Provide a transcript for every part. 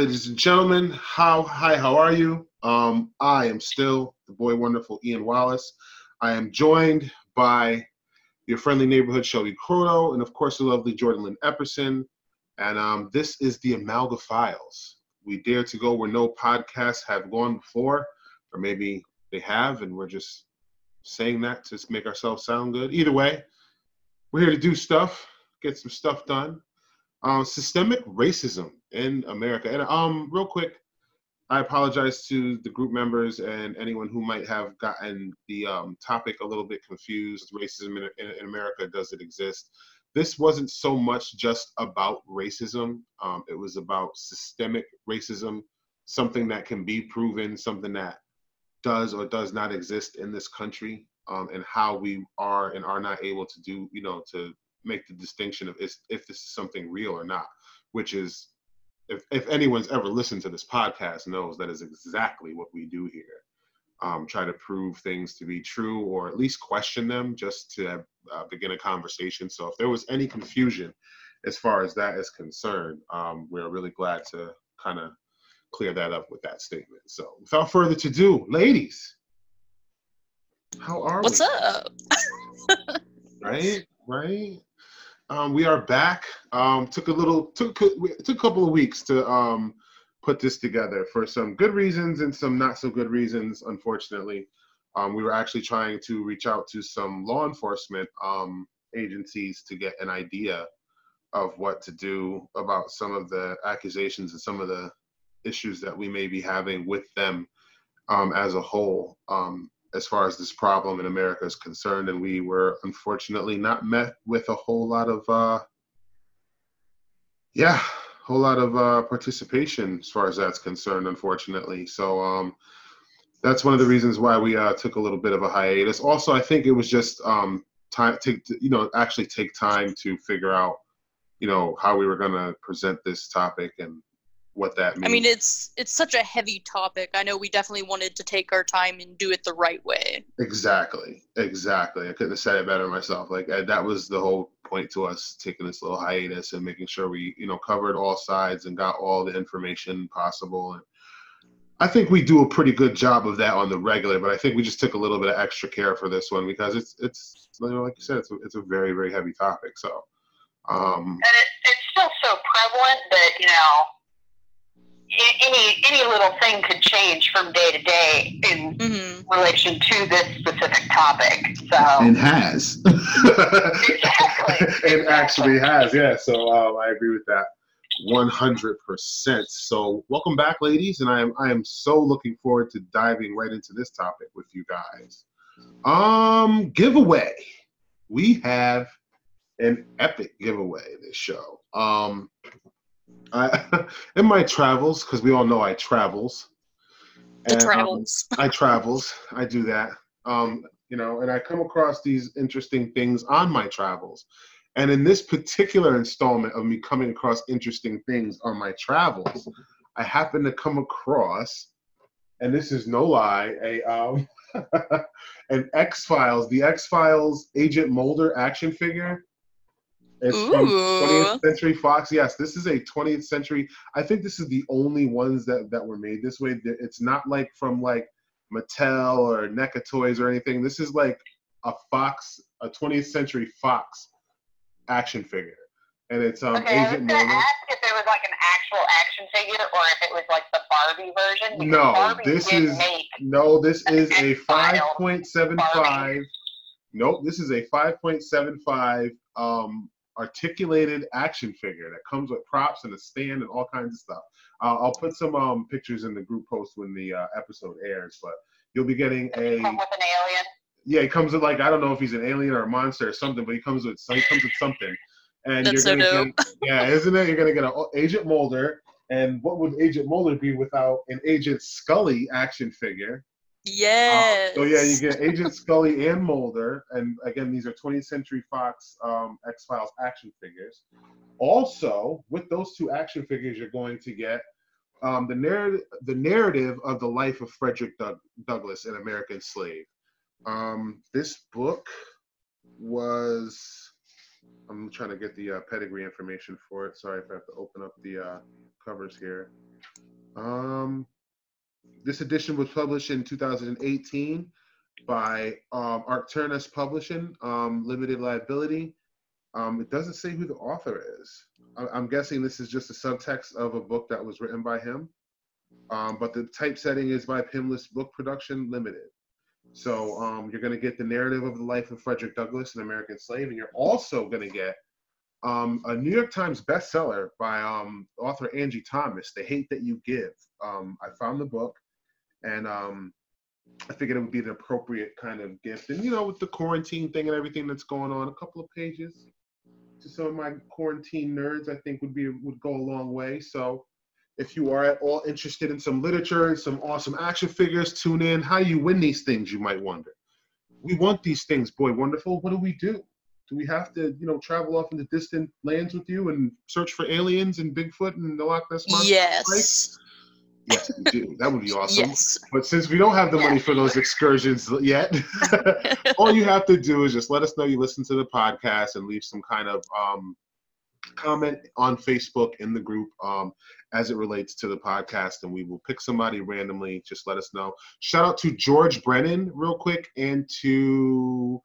Ladies and gentlemen, how hi, how are you? Um, I am still the boy wonderful Ian Wallace. I am joined by your friendly neighborhood Shelby Croto, and of course the lovely Jordan Lynn Epperson. And um, this is the Amalga Files. We dare to go where no podcasts have gone before, or maybe they have, and we're just saying that to make ourselves sound good. Either way, we're here to do stuff, get some stuff done. Um, systemic racism in America. And um, real quick, I apologize to the group members and anyone who might have gotten the um, topic a little bit confused. Racism in, in, in, America, does it exist? This wasn't so much just about racism, um, it was about systemic racism, something that can be proven, something that does or does not exist in this country, um, and how we are and are not able to do, you know, to make the distinction of if, if this is something real or not, which is if, if anyone's ever listened to this podcast knows that is exactly what we do here. Um, try to prove things to be true or at least question them just to uh, begin a conversation. So if there was any confusion as far as that is concerned, um, we're really glad to kind of clear that up with that statement. So without further ado, ladies, how are What's we? up? right, right. Um, we are back. Um, took a little, took took a couple of weeks to um, put this together for some good reasons and some not so good reasons. Unfortunately, um, we were actually trying to reach out to some law enforcement um, agencies to get an idea of what to do about some of the accusations and some of the issues that we may be having with them um, as a whole. As far as this problem in America is concerned, and we were unfortunately not met with a whole lot of, uh, yeah, a whole lot of uh, participation as far as that's concerned, unfortunately. So um, that's one of the reasons why we uh, took a little bit of a hiatus. Also, I think it was just um, time to, you know, actually take time to figure out, you know, how we were going to present this topic and what that means. I mean, it's it's such a heavy topic. I know we definitely wanted to take our time and do it the right way. Exactly, exactly. I couldn't have said it better myself. Like I, that was the whole point to us taking this little hiatus and making sure we, you know, covered all sides and got all the information possible. And I think we do a pretty good job of that on the regular. But I think we just took a little bit of extra care for this one because it's it's you know, like you said, it's a, it's a very very heavy topic. So. Um, and it, it's still so prevalent that you know any any little thing could change from day to day in mm-hmm. relation to this specific topic. So and has exactly and actually has yeah. So uh, I agree with that. 100%. So, welcome back, ladies, and I am I am so looking forward to diving right into this topic with you guys. Um, giveaway. We have an epic giveaway this show. Um, I, in my travels, because we all know I travels. The and, um, travels. Um, I travels. I do that. Um, you know, and I come across these interesting things on my travels. And in this particular installment of me coming across interesting things on my travels, I happen to come across, and this is no lie, a um, an X Files, the X Files Agent Mulder action figure it's Ooh. from 20th Century Fox. Yes, this is a 20th century. I think this is the only ones that that were made this way. It's not like from like Mattel or NECA Toys or anything. This is like a Fox, a 20th Century Fox action figure, and it's um. Okay, Agent I was gonna ask if there was like an actual action figure or if it was like the Barbie version. No, Barbie this is no. This is a 5.75. Nope, this is a 5.75 um, articulated action figure that comes with props and a stand and all kinds of stuff. Uh, I'll put some um, pictures in the group post when the uh, episode airs, but you'll be getting a. Come with an alien. Yeah, he comes with like I don't know if he's an alien or a monster or something, but he comes with he comes with something. And That's you're gonna so get, yeah, isn't it? You're gonna get an Agent Mulder, and what would Agent Mulder be without an Agent Scully action figure? Yes. Uh, so yeah, you get Agent Scully and Mulder, and again, these are 20th Century Fox um, X Files action figures. Also, with those two action figures, you're going to get um, the narrative, the narrative of the life of Frederick Doug- Douglass, an American slave. Um, this book was I'm trying to get the uh, pedigree information for it. Sorry if I have to open up the uh, covers here. Um, this edition was published in 2018 by um, Arcturus Publishing, um, limited liability. Um, it doesn't say who the author is. I- am guessing this is just a subtext of a book that was written by him. Um, but the typesetting is by Palimpsest Book Production Limited. So um, you're going to get the narrative of the life of Frederick Douglass, an American slave, and you're also going to get um, a New York Times bestseller by um, author Angie Thomas, The Hate That You Give. Um, I found the book, and um, I figured it would be an appropriate kind of gift. And you know, with the quarantine thing and everything that's going on, a couple of pages to some of my quarantine nerds, I think would be would go a long way. So if you are at all interested in some literature and some awesome action figures, tune in. How do you win these things, you might wonder. We want these things, boy, wonderful. What do we do? Do we have to, you know, travel off into distant lands with you and search for aliens and Bigfoot and the Loch Ness monster? Yes. Yes, we do. That would be awesome. Yes. But since we don't have the money for those excursions yet, all you have to do is just let us know you listen to the podcast and leave some kind of um, comment on Facebook in the group um, as it relates to the podcast, and we will pick somebody randomly. Just let us know. Shout out to George Brennan, real quick, and to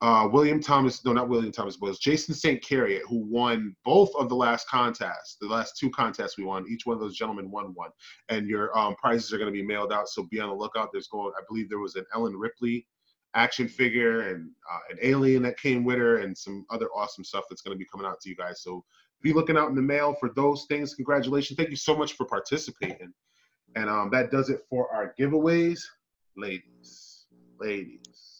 uh, William Thomas, no, not William Thomas, was Jason St. Carriot, who won both of the last contests, the last two contests we won. Each one of those gentlemen won one. And your um, prizes are going to be mailed out, so be on the lookout. There's going, I believe there was an Ellen Ripley action figure and uh, an alien that came with her and some other awesome stuff that's going to be coming out to you guys. So be looking out in the mail for those things. Congratulations. Thank you so much for participating. And um, that does it for our giveaways. Ladies, ladies,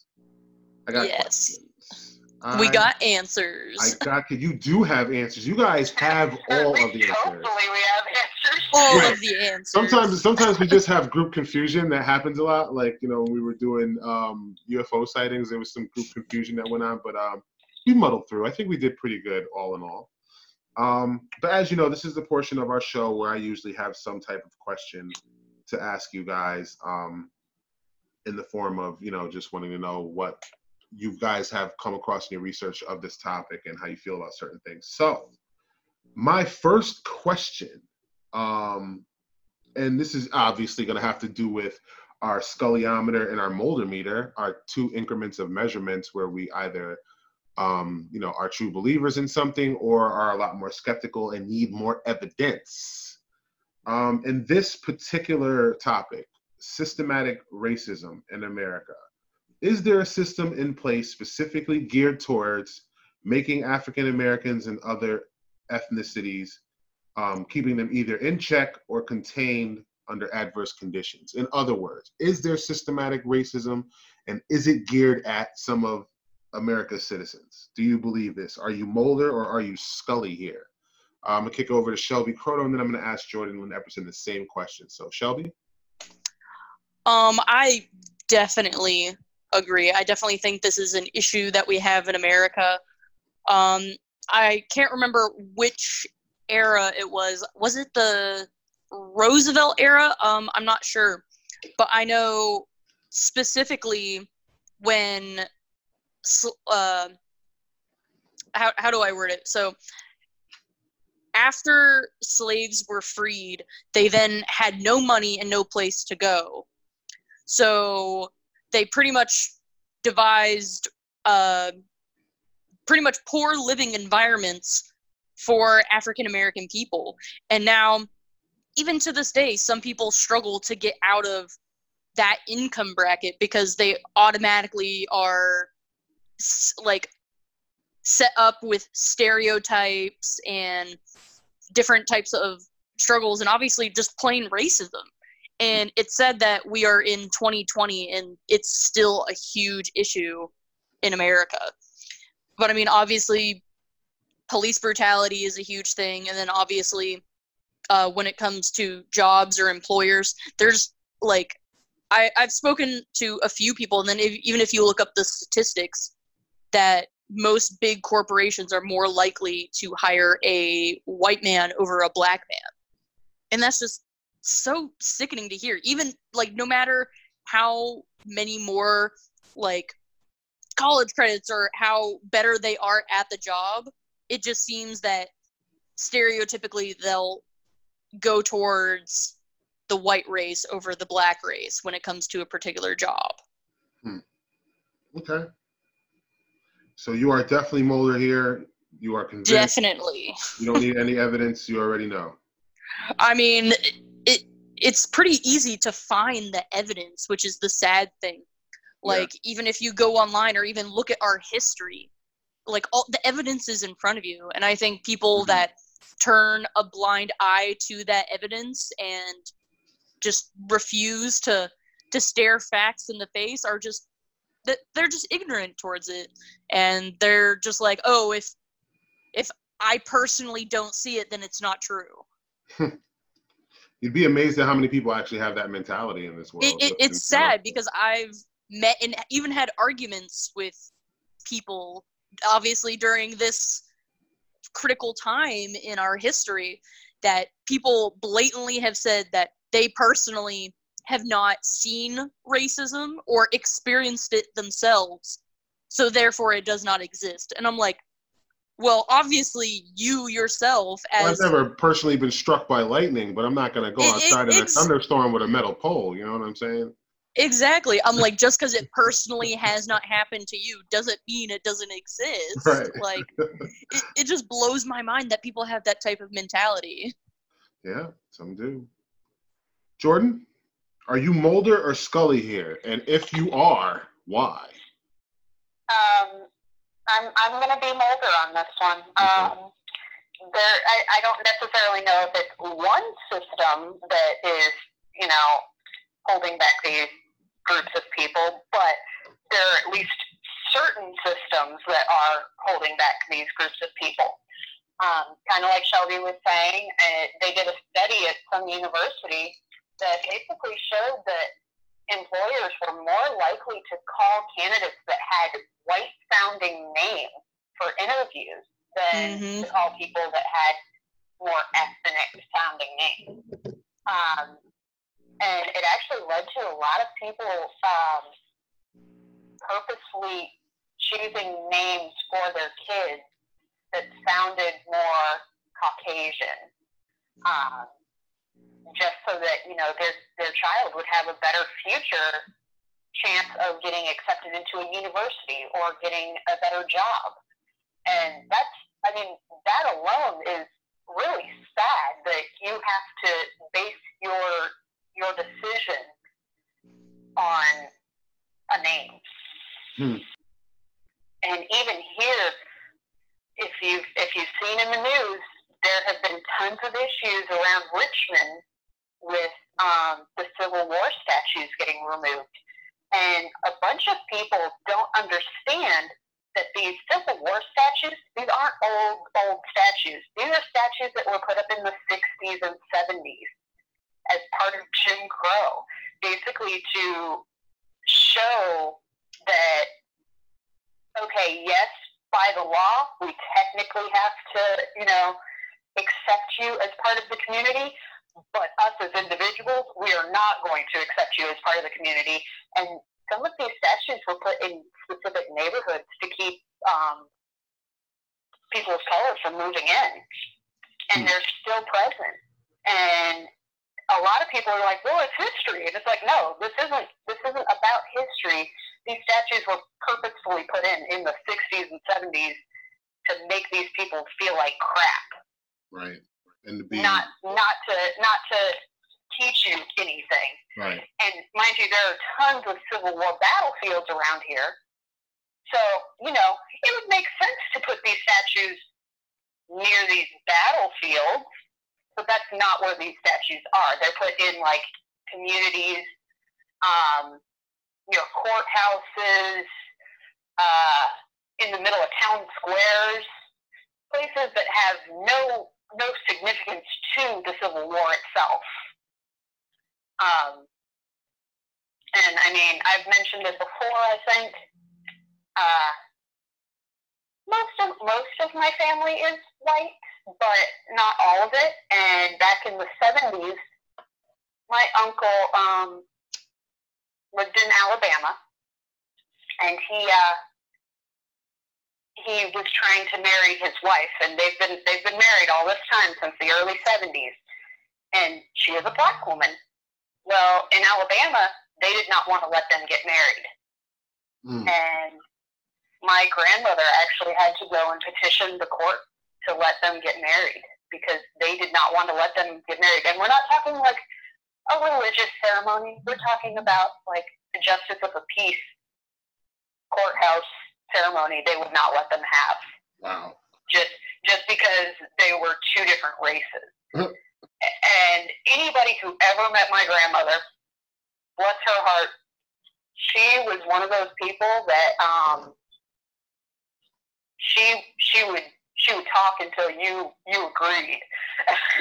I got yes. questions. we got answers. I got you do have answers. You guys have all of the answers. Hopefully we have answers. All right. of the answers. Sometimes sometimes we just have group confusion that happens a lot. Like, you know, when we were doing um, UFO sightings, there was some group confusion that went on, but um, we muddled through. I think we did pretty good all in all. Um, but as you know, this is the portion of our show where I usually have some type of question to ask you guys um, in the form of, you know, just wanting to know what you guys have come across in your research of this topic and how you feel about certain things. So, my first question, um, and this is obviously going to have to do with our sculliometer and our Mulder meter, our two increments of measurements where we either um, you know, are true believers in something or are a lot more skeptical and need more evidence. Um, in this particular topic, systematic racism in America, is there a system in place specifically geared towards making African Americans and other ethnicities, um, keeping them either in check or contained under adverse conditions? In other words, is there systematic racism and is it geared at some of America's citizens? Do you believe this? Are you Mulder or are you Scully here? I'm gonna kick over to Shelby Croto, and then I'm gonna ask Jordan Lynn Epperson the same question. So, Shelby. Um, I definitely agree. I definitely think this is an issue that we have in America. Um, I can't remember which era it was. Was it the Roosevelt era? Um, I'm not sure, but I know specifically when uh, how, how do I word it? So after slaves were freed, they then had no money and no place to go. So they pretty much devised uh, pretty much poor living environments for African American people. And now, even to this day, some people struggle to get out of that income bracket because they automatically are like set up with stereotypes and different types of struggles and obviously just plain racism and it said that we are in 2020 and it's still a huge issue in america. But i mean obviously police brutality is a huge thing. And then obviously uh, when it comes to jobs or employers there's like I, i've spoken to a few people. And then if, even if you look up the statistics that most big corporations are more likely to hire a white man over a black man. And that's just so sickening to hear. Even like no matter how many more like college credits or how better they are at the job. It just seems that stereotypically they'll go towards the white race over the black race when it comes to a particular job. Hmm. Okay. So you are definitely Mulder here. You are convinced. Definitely. You don't need any evidence. You already know. I mean, it's pretty easy to find the evidence, which is the sad thing. Like yeah. even if you go online or even look at our history, like all the evidence is in front of you, and I think people mm-hmm. that turn a blind eye to that evidence and just refuse to to stare facts in the face are just that they're just ignorant towards it and they're just like oh if if i personally don't see it then it's not true you'd be amazed at how many people actually have that mentality in this world it, it, it's sad because i've met and even had arguments with people obviously during this critical time in our history that people blatantly have said that they personally have not seen racism or experienced it themselves. So therefore it does not exist. And i'm like well obviously you yourself as well, i've never personally been struck by lightning but i'm not going to go it, outside it, in a thunderstorm with a metal pole you know what i'm saying exactly i'm like just because it personally has not happened to you doesn't mean it doesn't exist right. like it, it just blows my mind that people have that type of mentality yeah some do jordan are you Mulder or Scully here? And if you are, why? Um, I'm I'm gonna be Mulder on this one. Okay. Um, there, I, I don't necessarily know if it's one system that is, you know, holding back these groups of people, but there are at least certain systems that are holding back these groups of people. Um, kind of like Shelby was saying, uh, they did a study at some university that basically showed that employers were more likely to call candidates that had white sounding names for interviews than mm-hmm. to call people that had more ethnic sounding names. Um, and it actually led to a lot of people um, purposely choosing names for their kids that sounded more Caucasian. Um, just so that you know their their child would have a better future chance of getting accepted into a university or getting a better job. And that's I mean that alone is really sad that you have to base your your decision on a name. Hmm. And even here, if you've if you've seen in the news, there have been tons of issues around Richmond with um, the Civil War statues getting removed. And a bunch of people don't understand that these Civil War statues, these aren't old, old statues. These are statues that were put up in the 60s and 70s as part of Jim Crow, basically to show that, okay, yes, by the law, we technically have to, you know, accept you as part of the community, but us as individuals, we are not going to accept you as part of the community. And some of these statues were put in specific neighborhoods to keep um, people of color from moving in, and hmm. they're still present. And a lot of people are like, "Well, it's history," and it's like, no, this isn't. This isn't about history. These statues were purposefully put in in the '60s and '70s to make these people feel like crap. Right and to be not not to not to teach you anything. Right. And mind you, there are tons of Civil War battlefields around here. So, you know, it would make sense to put these statues near these battlefields, but that's not where these statues are. They're put in like communities, um, you know, courthouses, uh, in the middle of town squares, places that have no no significance to the Civil War itself. Um, and I mean, I've mentioned it before. I think uh, most of most of my family is white, but not all of it. And back in the seventies, my uncle um, lived in Alabama, and he uh, he was trying to marry his wife, and they've been they've been married all this time since the early '70s, and she is a black woman. Well, in Alabama, they did not want to let them get married, Mm. and my grandmother actually had to go and petition the court to let them get married because they did not want to let them get married. And we're not talking like a religious ceremony. We're talking about like the justice of the peace courthouse ceremony. They would not let them have Wow. just just because they were two different races. Mhm. and anybody who ever met my grandmother, bless her heart, she was one of those people that um, she she would she would talk until you you agreed.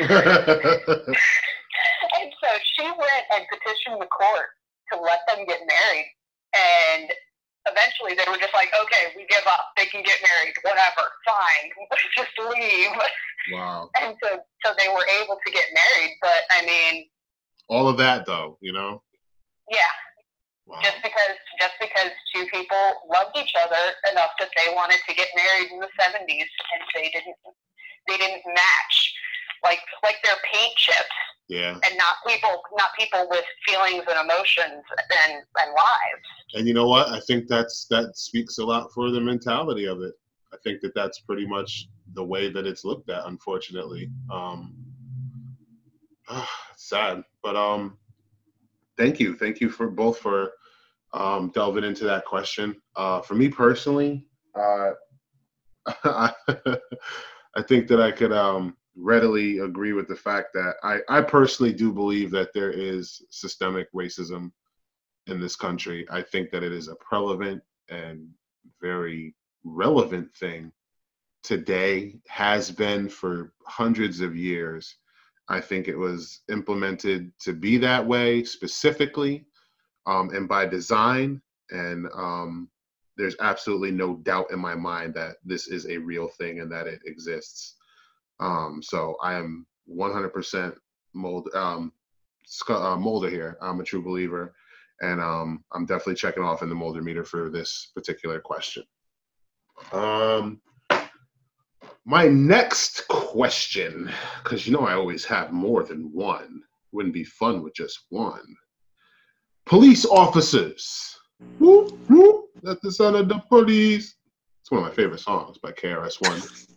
and so she went and petitioned the court to let them get married. And eventually they were just like, okay, we give up. They can get married. Whatever. Fine. just leave. wow. And so, so they were able to get married. But I mean, All of that though, you know. yeah, Wow. just because just because two people loved each other enough that they wanted to get married in the 70s and they didn't they didn't match like like their paint chips Yeah. and not people not people with feelings and emotions and and lives And you know what? I think that's that speaks a lot for the mentality of it. I think that that's pretty much the way that it's looked at, unfortunately. Um, sad, but um, thank you, thank you for both for um, delving into that question. Uh, for me personally, uh, I, I think that I could um, readily agree with the fact that I, I personally do believe that there is systemic racism in this country. I think that it is a prevalent and very relevant thing today, has been for hundreds of years. I think it was implemented to be that way specifically um, and by design. And um, there's absolutely no doubt in my mind that this is a real thing and that it exists. Um, so I am 100% mold, um, uh, Mulder here. I'm a true believer and um, I'm definitely checking off in the Mulder meter for this particular question. Um, my next question, because you know I always have more than one. Wouldn't be fun with just one. Police officers. Whoop, whoop, that's the sound of the police. It's one of my favorite songs by KRS-One.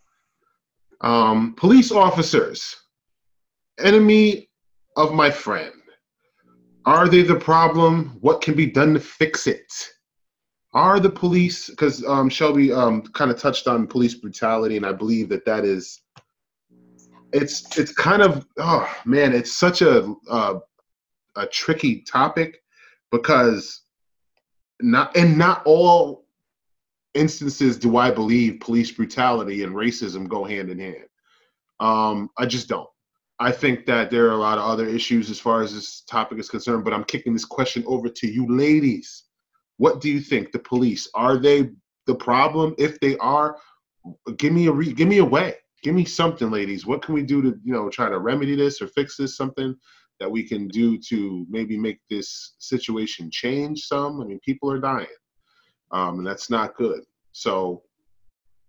Um, police officers. Enemy of my friend. Are they the problem? What can be done to fix it? Are the police, because um, Shelby um, kind of touched on police brutality, and I believe that that is, it's it's kind of, oh man, it's such a uh, a tricky topic because not and not all instances do I believe police brutality and racism go hand in hand. Um, I just don't. I think that there are a lot of other issues as far as this topic is concerned, but I'm kicking this question over to you ladies. What do you think? The police are they the problem? If they are, give me a re- give me a way. Give me something, ladies. What can we do to you know try to remedy this or fix this? Something that we can do to maybe make this situation change some. I mean, people are dying, um, and that's not good. So,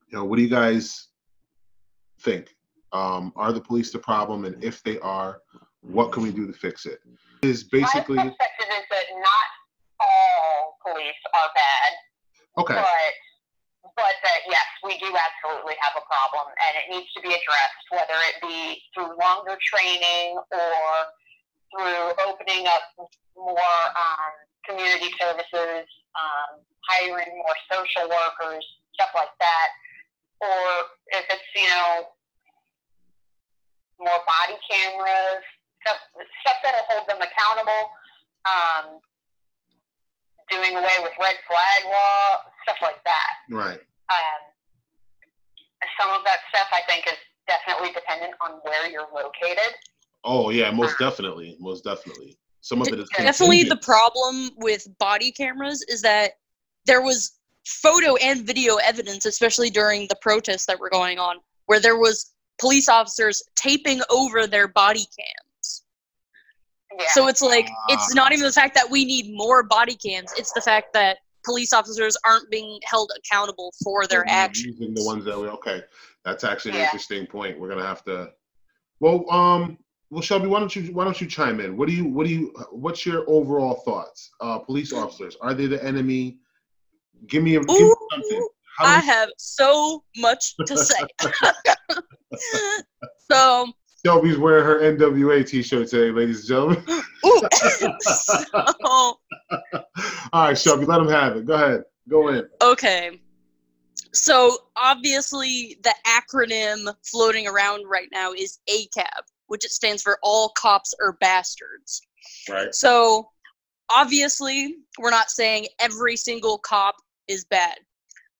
you know, what do you guys think? Um, are the police the problem? And if they are, what can we do to fix it? Is basically my perspective is that not all police are bad okay. but but that yes, we do absolutely have a problem, and it needs to be addressed, whether it be through longer training or through opening up more um, community services, um, hiring more social workers, stuff like that, or if it's you know more body cameras, stuff stuff that'll hold them accountable. Um, doing away with red flag law, stuff like that. Right. Um, some of that stuff I think is definitely dependent on where you're located. Oh yeah, most definitely, most definitely. Some of it is definitely the problem with body cameras is that there was photo and video evidence especially during the protests that were going on where there was police officers taping over their body cams Yeah. so it's like it's Ah. not even the fact that we need more body cams it's the fact that police officers aren't being held accountable for their actions. Using the ones that we okay. That's actually an Yeah. interesting point. We're gonna have to. Well, um, well, Shelby, why don't you why don't you chime in? What do you what do you what's your overall thoughts? Uh, police officers are they the enemy? Give me a give me something. How I have so much to say. so, Shelby's wearing her NWA T-shirt today, ladies and gentlemen. ooh, so All right, Shelby, let them have it. Go ahead. Go in. Okay. So obviously the acronym floating around right now is ACAB, which it stands for all cops are bastards. Right. So obviously we're not saying every single cop is bad,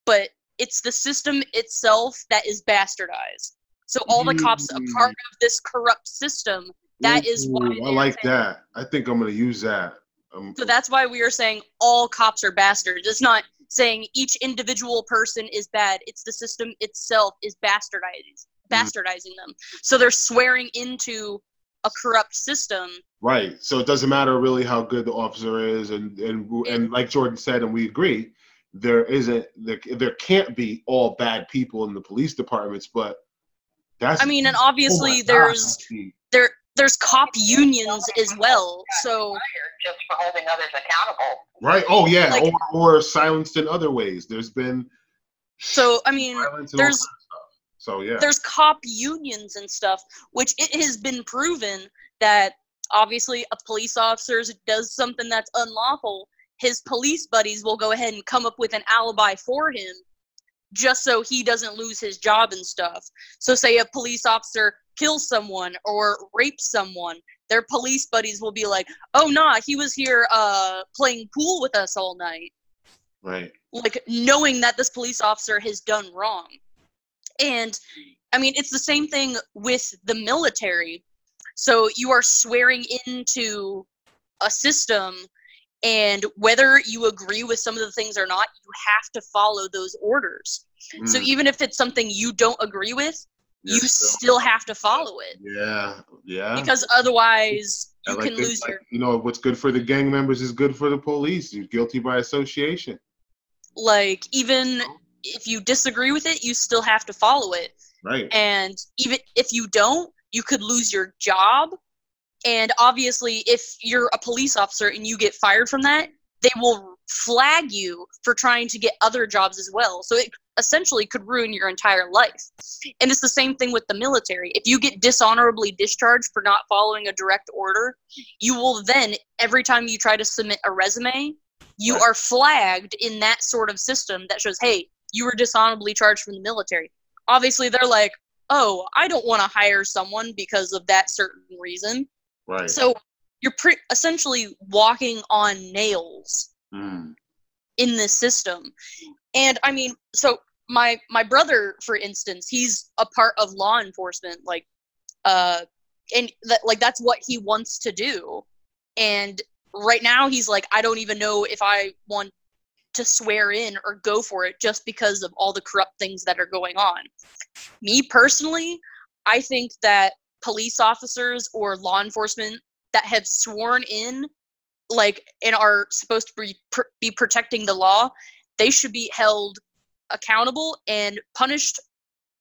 but it's the system itself that is bastardized. So all the cops are part of this corrupt system, that is why I like that. I think I'm gonna use that. Um, So that's why we are saying all cops are bastards. It's not saying each individual person is bad. It's the system itself is bastardizing Mm. bastardizing them. So they're swearing into a corrupt system. Right. So it doesn't matter really how good the officer is, and and and like Jordan said, and we agree, there isn't there, there can't be all bad people in the police departments, but that's I mean, and oh obviously God, there's that's the- there there's cop unions as well. So just for holding others accountable. right. Oh yeah, Like- or, or silenced in other ways. There's been so I mean violence and all there's- kinds of stuff. So yeah, there's cop unions and stuff, which it has been proven that obviously a police officer does something that's unlawful, his police buddies will go ahead and come up with an alibi for him just so he doesn't lose his job and stuff. So say a police officer kills someone or rapes someone, their police buddies will be like, "Oh nah, he was here uh playing pool with us all night." right. like knowing that this police officer has done wrong. And I mean, it's the same thing with the military. So you are swearing into a system, and whether you agree with some of the things or not, you have to follow those orders. So Mm, even if it's something you don't agree with, you so- still have to follow it Yeah, yeah. because otherwise you like can this, lose like, your You know what's good for the gang members is good for the police. You're guilty by association. like even if you disagree with it, you still have to follow it. Right. and even if you don't you could lose your job and obviously if you're a police officer and you get fired from that they will flag you for trying to get other jobs as well so it essentially could ruin your entire life and it's the same thing with the military if you get dishonorably discharged for not following a direct order you will then every time you try to submit a resume you Right. are flagged in that sort of system that shows hey you were dishonorably charged from the military obviously they're like, oh, I don't want to hire someone because of that certain reason. Right. So you're pre- essentially walking on nails Mm, in this system. And I mean, so my my brother, for instance, he's a part of law enforcement, like, uh, and that like that's what he wants to do. And right now, he's like, I don't even know if I want to swear in or go for it just because of all the corrupt things that are going on. Me personally, I think that police officers or law enforcement that have sworn in like and are supposed to be, pr- be protecting the law, they should be held accountable and punished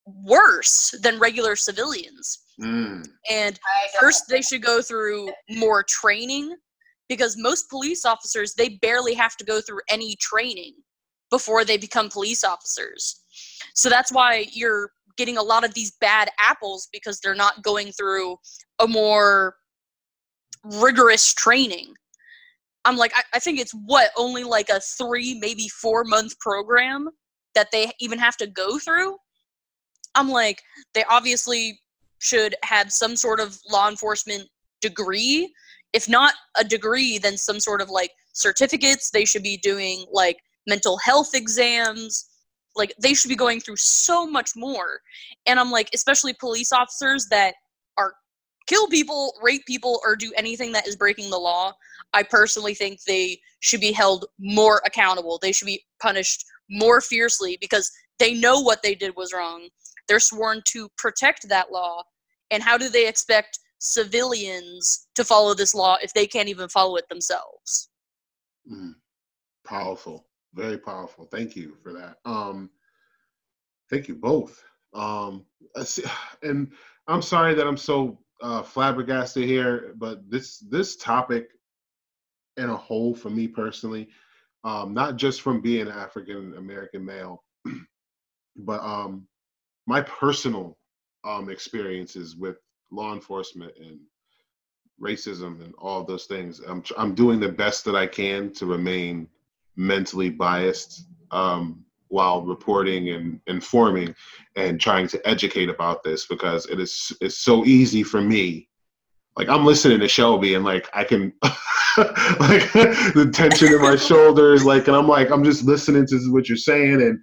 worse than regular civilians. mm, And first they should go through more training because most police officers they barely have to go through any training before they become police officers. So that's why you're getting a lot of these bad apples because they're not going through a more rigorous training. I'm like i, I think it's what only like a three maybe four month program that they even have to go through? I'm like they obviously should have some sort of law enforcement degree if not a degree then some sort of like certificates. They should be doing like mental health exams. Like they should be going through so much more. And i'm like especially police officers that are kill people rape people or do anything that is breaking the law i personally think they should be held more accountable. They should be punished more fiercely because they know what they did was wrong. They're sworn to protect that law. And how do they expect civilians to follow this law if they can't even follow it themselves mm. Powerful. Very powerful. Thank you for that. Um, thank you both. Um, and I'm sorry that I'm so uh, flabbergasted here, but this this topic in a whole for me personally, um, not just from being African American male, but um, my personal um, experiences with law enforcement and racism and all those things. I'm I'm doing the best that I can to remain mentally biased um, while reporting and informing and trying to educate about this because it is it's so easy for me. Like I'm listening to Shelby and like I can like the tension in my shoulders, like and I'm like I'm just listening to what you're saying and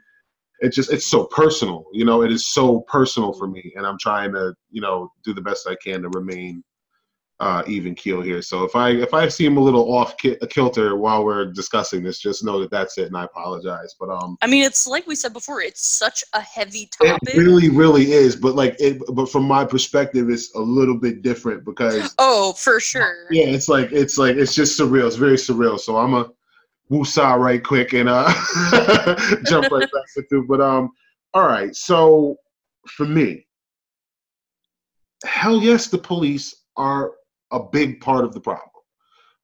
it's just it's so personal you know it is so personal for me and i'm trying to you know do the best i can to remain uh, even keel here. So if I if I seem a little off ki- kilter while we're discussing this, just know that that's it, and I apologize. But um, I mean, it's like we said before, it's such a heavy topic. It really, really is. But like it, but from my perspective, it's a little bit different because oh, for sure. Yeah, it's like it's like it's just surreal. It's very surreal. So I'm a woosah right quick and uh jump right back into. But um, all right. So for me, hell yes, the police are a big part of the problem.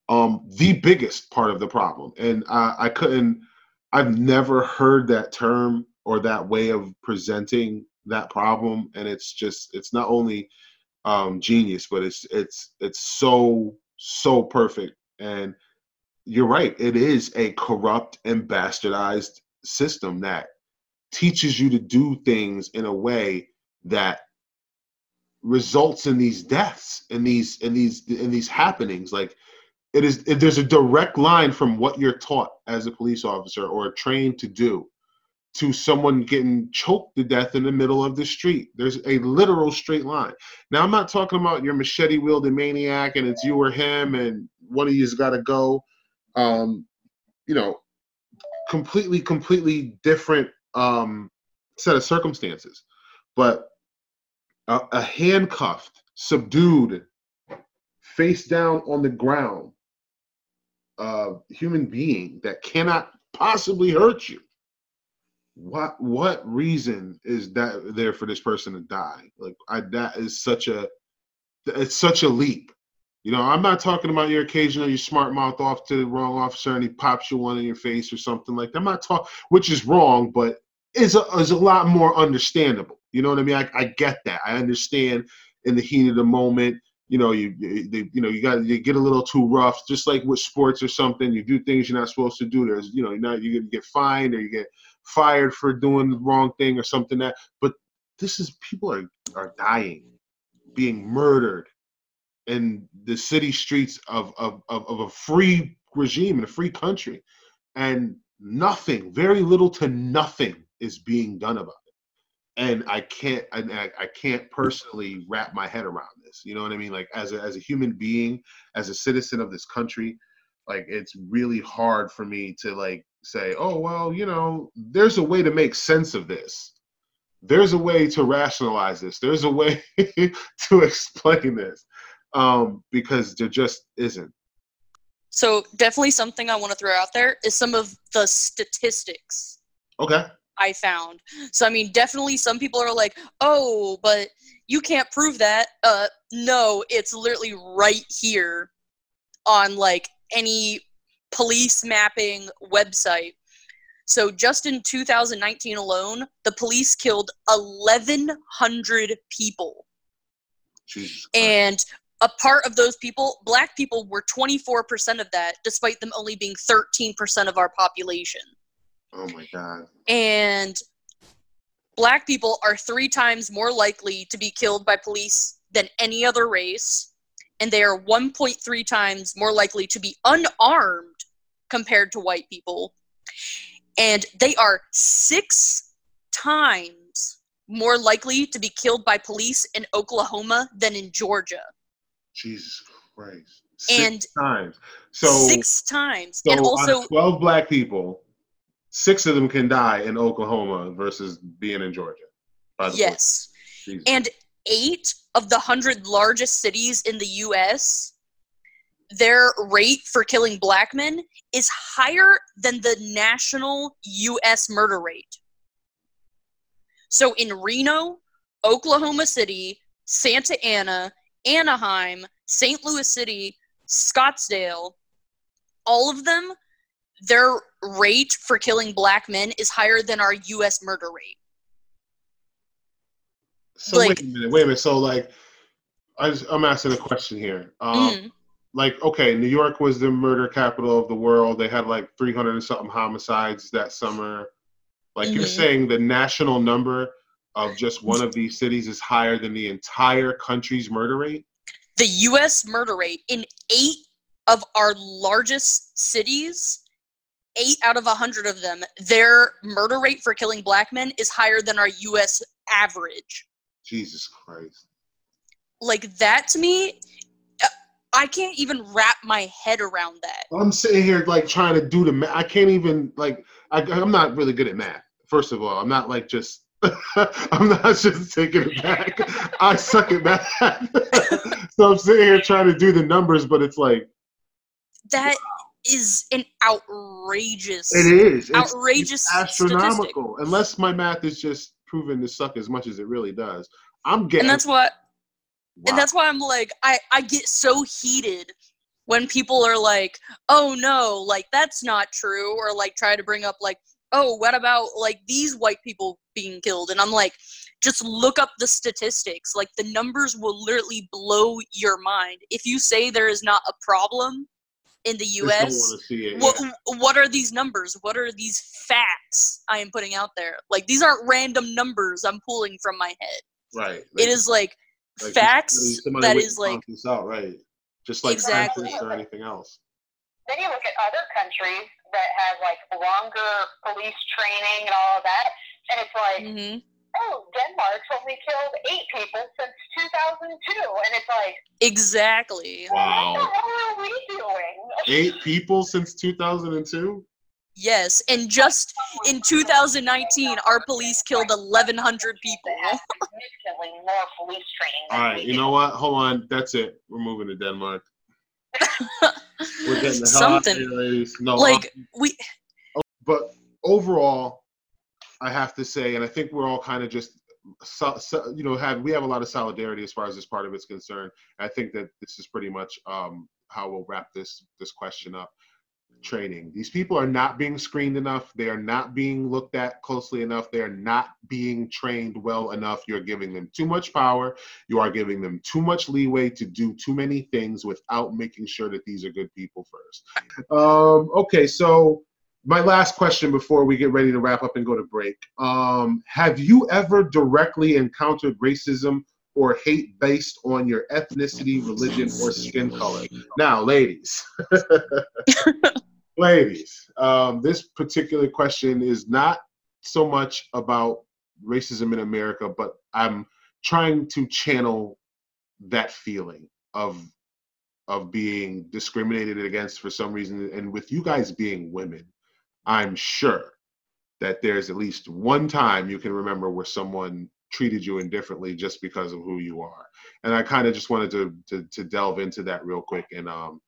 Um, the biggest part of the problem. And I, I couldn't, I've never heard that term or that way of presenting that problem. And it's just, it's not only um, genius, but it's, it's, it's so, so perfect. And you're right. It is a corrupt and bastardized system that teaches you to do things in a way that results in these deaths and these in these in these happenings. Like it is there's a direct line from what you're taught as a police officer or trained to do to someone getting choked to death in the middle of the street. There's a literal straight line. Now i'm not talking about your machete wielding maniac and it's you or him and one of you's got to go um you know completely completely different um set of circumstances but a, a handcuffed, subdued, face down on the ground uh, human being that cannot possibly hurt you. What what reason is that there for this person to die? Like I, that is such a it's such a leap. You know, I'm not talking about your occasional you smart mouth off to the wrong officer and he pops you one in your face or something like that. I'm not talking, which is wrong, but is a, is a lot more understandable. You know what I mean? I, I get that. I understand in the heat of the moment, you know, you you, you know you got you get a little too rough, just like with sports or something. You do things you're not supposed to do. There's you know you're not you get fined or you get fired for doing the wrong thing or something that. But this is people are are dying, being murdered in the city streets of of of, of a free regime in a free country, and nothing, very little to nothing, is being done about it. and I can't I, I can't personally wrap my head around this. You know what I mean? Like as a as a human being, as a citizen of this country, like it's really hard for me to like say, oh well, you know, there's a way to make sense of this. There's a way to rationalize this. There's a way to explain this. Um, because there just isn't. So definitely something I want to throw out there is some of the statistics. Okay. I found. So I mean, definitely some people are like, "Oh, but you can't prove that." Uh no, it's literally right here on like any police mapping website. So just in 2019 alone, the police killed 1100 people. And a part of those people, black people were 24% of that despite them only being 13% of our population. Oh my God. And black people are three times more likely to be killed by police than any other race. And they are 1.3 times more likely to be unarmed compared to white people. And they are six times more likely to be killed by police in Oklahoma than in Georgia. Jesus Christ. Six and times. So six times. So and also 12 black people, six of them can die in Oklahoma versus being in Georgia. yes. And eight of the hundred largest cities in the U.S., their rate for killing black men is higher than the national US murder rate. So in Reno, Oklahoma City, Santa Ana, Anaheim, St. Louis City, Scottsdale, all of them, their rate for killing black men is higher than our US murder rate. So Like- wait a minute, wait a minute. So like, I just, I'm asking a question here. Um, Mm. Like, okay, New York was the murder capital of the world. They had like 300 and something homicides that summer. Like you're Mhm. saying, the national number of just one of these cities is higher than the entire country's murder rate. The US murder rate in eight of our largest cities, eight out of a hundred of them, their murder rate for killing black men is higher than our US average. Jesus Christ. Like that to me, I can't even wrap my head around that. I'm sitting here like trying to do the math. I can't even like. I, I'm not really good at math. First of all, I'm not like just. I'm not just taking it back. I suck at math. so I'm sitting here trying to do the numbers, but it's like That is an outrageous. it is It's- outrageous it's astronomical. Unless my math is just proven to suck as much as it really does. I'm getting. and that's what wow. and that's why i'm like i i get so heated when people are like oh no like that's not true or like try to bring up like oh what about like these white people being killed and i'm like just look up the statistics like the numbers will literally blow your mind if you say there is not a problem in the us it, what, yeah. what are these numbers what are these facts i am putting out there like these aren't random numbers i'm pulling from my head Right. it is like, like facts somebody- somebody that is like out, right. Just like Exactly. scientists or anything else. Then you look at other countries that have like longer police training and all of that, and it's like, mhm. oh, Denmark's only killed eight people since 2002, and it's like, exactly Wow. what the hell are we doing? Eight people since 2002. yes and just in 2019 our police killed 1100 people That have significantly more police training. All than right, we you know what? Hold on. That's it. We're moving to Denmark. We're getting the hell out of something here. No, like um, we but overall, I have to say, and I think we're all kind of just, so, so, you know, have we have a lot of solidarity as far as this part of it's concerned. I think that this is pretty much um, how we'll wrap this this question up. Training. These people are not being screened enough. They are not being looked at closely enough. They are not being trained well enough. You're giving them too much power. You are giving them too much leeway to do too many things without making sure that these are good people first. Um, okay, so my last question before we get ready to wrap up and go to break. Um, have you ever directly encountered racism or hate based on your ethnicity, religion, or skin color? Now, ladies, ladies, um, this particular question is not so much about racism in America, but I'm trying to channel that feeling of of being discriminated against for some reason and with you guys being women i'm sure that there's at least one time you can remember where someone treated you indifferently just because of who you are. And i kind of just wanted to, to to delve into that real quick and um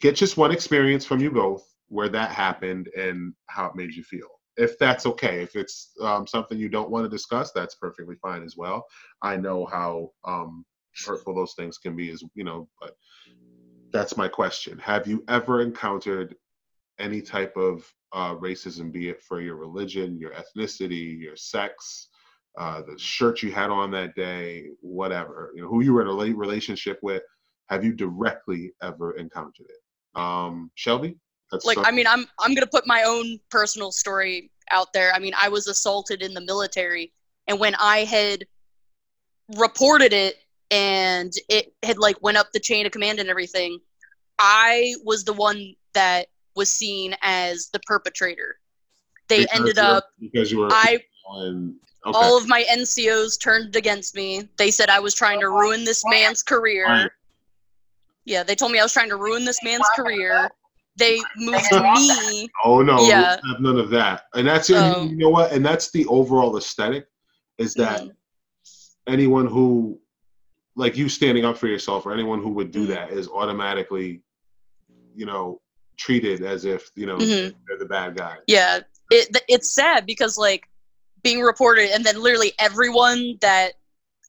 get just one experience from you both where that happened and how it made you feel. If that's okay if it's um, something you don't want to discuss that's perfectly fine as well. I know how um hurtful those things can be as you know but that's my question. Have you ever encountered any type of uh, racism be it for your religion your ethnicity your sex uh, the shirt you had on that day whatever you know who you were in a rela- relationship with have you directly ever encountered it? Um shelby? That's like some- i mean i'm i'm gonna put my own personal story out there. I mean i was assaulted in the military and when i had reported it and it had like went up the chain of command and everything i was the one that was seen as the perpetrator. They because ended up because you were i and okay all of my ncos turned against me they said i was trying to ruin this man's career Right. yeah they told me i was trying to ruin this man's career they moved me Oh no, Yeah. have none of that. And that's you know what? And that's the overall aesthetic is that Mhm. anyone who like you standing up for yourself or anyone who would do Mhm. that is automatically you know, treated as if you know Mhm. they're the bad guy. Yeah, it it's sad because like being reported, and then literally everyone that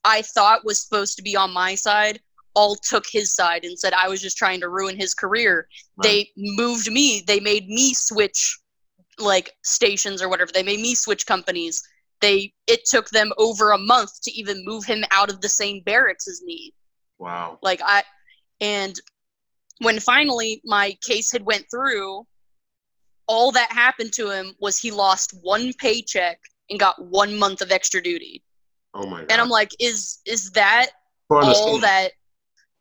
I thought was supposed to be on my side all took his side and said I was just trying to ruin his career. They moved me. They made me switch like stations or whatever. They made me switch companies. They it took them over a month to even move him out of the same barracks as me. Wow. Like I and when finally my case had went through, all that happened to him was he lost one paycheck and got one month of extra duty. Oh my god. And I'm like, is is that For all that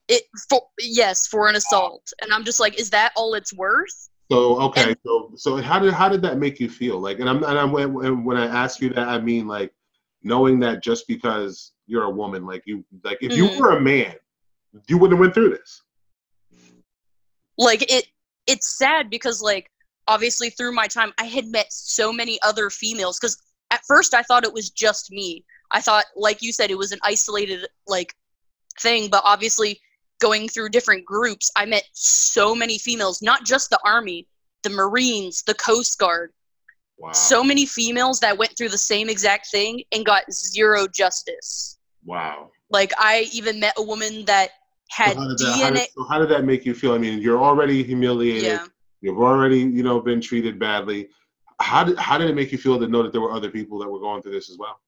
it for yes, for an assault. And I'm just like, is that all it's worth? So okay, And- so so how did how did that make you feel? Like, and I'm and I'm when, when when I ask you that, I mean like knowing that just because you're a woman, like you like if Mhm. you were a man, you wouldn't have went through this. like it it's sad because like obviously through my time i had met so many other females because at first i thought it was just me i thought like you said it was an isolated like thing but obviously going through different groups i met so many females not just the army the marines the coast guard Wow. so many females that went through the same exact thing and got zero justice wow. like i even met a woman that had so how did that, dna how did, so how did that make you feel? I mean, you're already humiliated. yeah You've already, you know, been treated badly. How did how did it make you feel to know that there were other people that were going through this as well?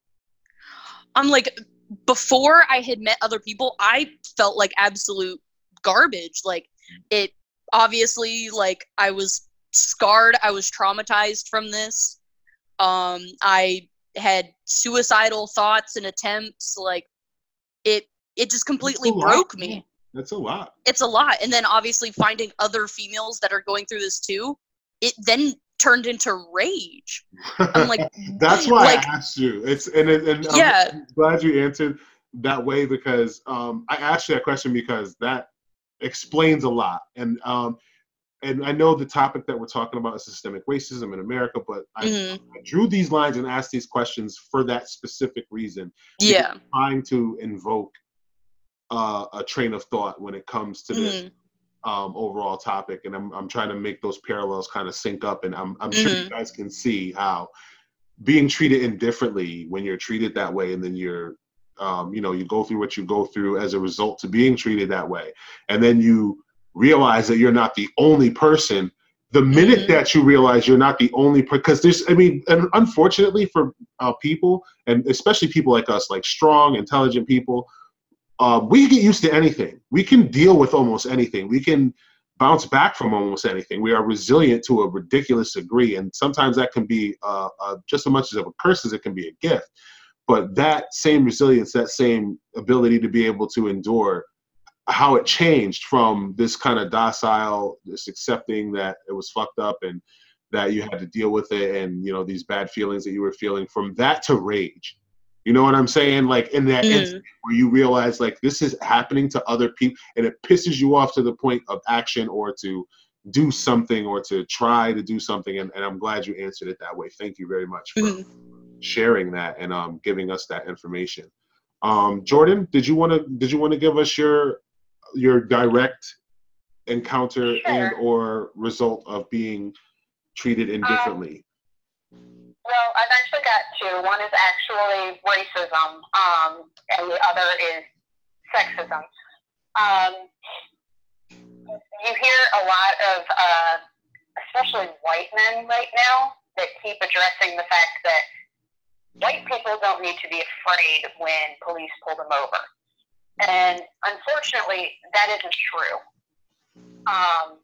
I'm like before I had met other people, I felt like absolute garbage. Like it obviously like I was scarred, I was traumatized from this. Um I had suicidal thoughts and attempts like it it just completely a lot. broke me. That's a lot. It's a lot. And then obviously finding other females that are going through this too, it then turned into rage. I'm like That's why like- I asked you. It's and, it- and I'm Yeah. glad you answered that way because um, I asked you that question because that explains a lot. And um, and I know the topic that we're talking about is systemic racism in America, but I, mhm, I drew these lines and asked these questions for that specific reason. yeah. Trying to invoke uh, a train of thought when it comes to this mhm, um, overall topic, and I'm I'm trying to make those parallels kind of sync up, and I'm I'm sure you Mhm. guys can see how being treated indifferently when you're treated that way, and then you're um, you know you go through what you go through as a result to being treated that way, and then you realize that you're not the only person. The minute Mhm. that you realize you're not the only, because there's, I mean, and unfortunately for uh, people, and especially people like us, like strong, intelligent people, uh, we get used to anything. We can deal with almost anything. We can bounce back from almost anything. We are resilient to a ridiculous degree, and sometimes that can be uh, uh, just as much as of a curse as it can be a gift. But that same resilience, that same ability to be able to endure, how it changed from this kind of docile, this accepting that it was fucked up and that you had to deal with it, and you know these bad feelings that you were feeling, from that to rage. You know what I'm saying? Like in that mhm. instant where you realize like this is happening to other people and it pisses you off to the point of action or to do something or to try to do something and, and i'm glad you answered it that way thank you very much for Mhm. sharing that and um, giving us that information um, jordan did you want to did you want to give us your your direct encounter Sure. and or result of being treated indifferently Well, I've actually got two. One is actually racism, um, and the other is sexism. Um, you hear a lot of, uh, especially white men right now, that keep addressing the fact that white people don't need to be afraid when police pull them over. And unfortunately, that isn't true. Um,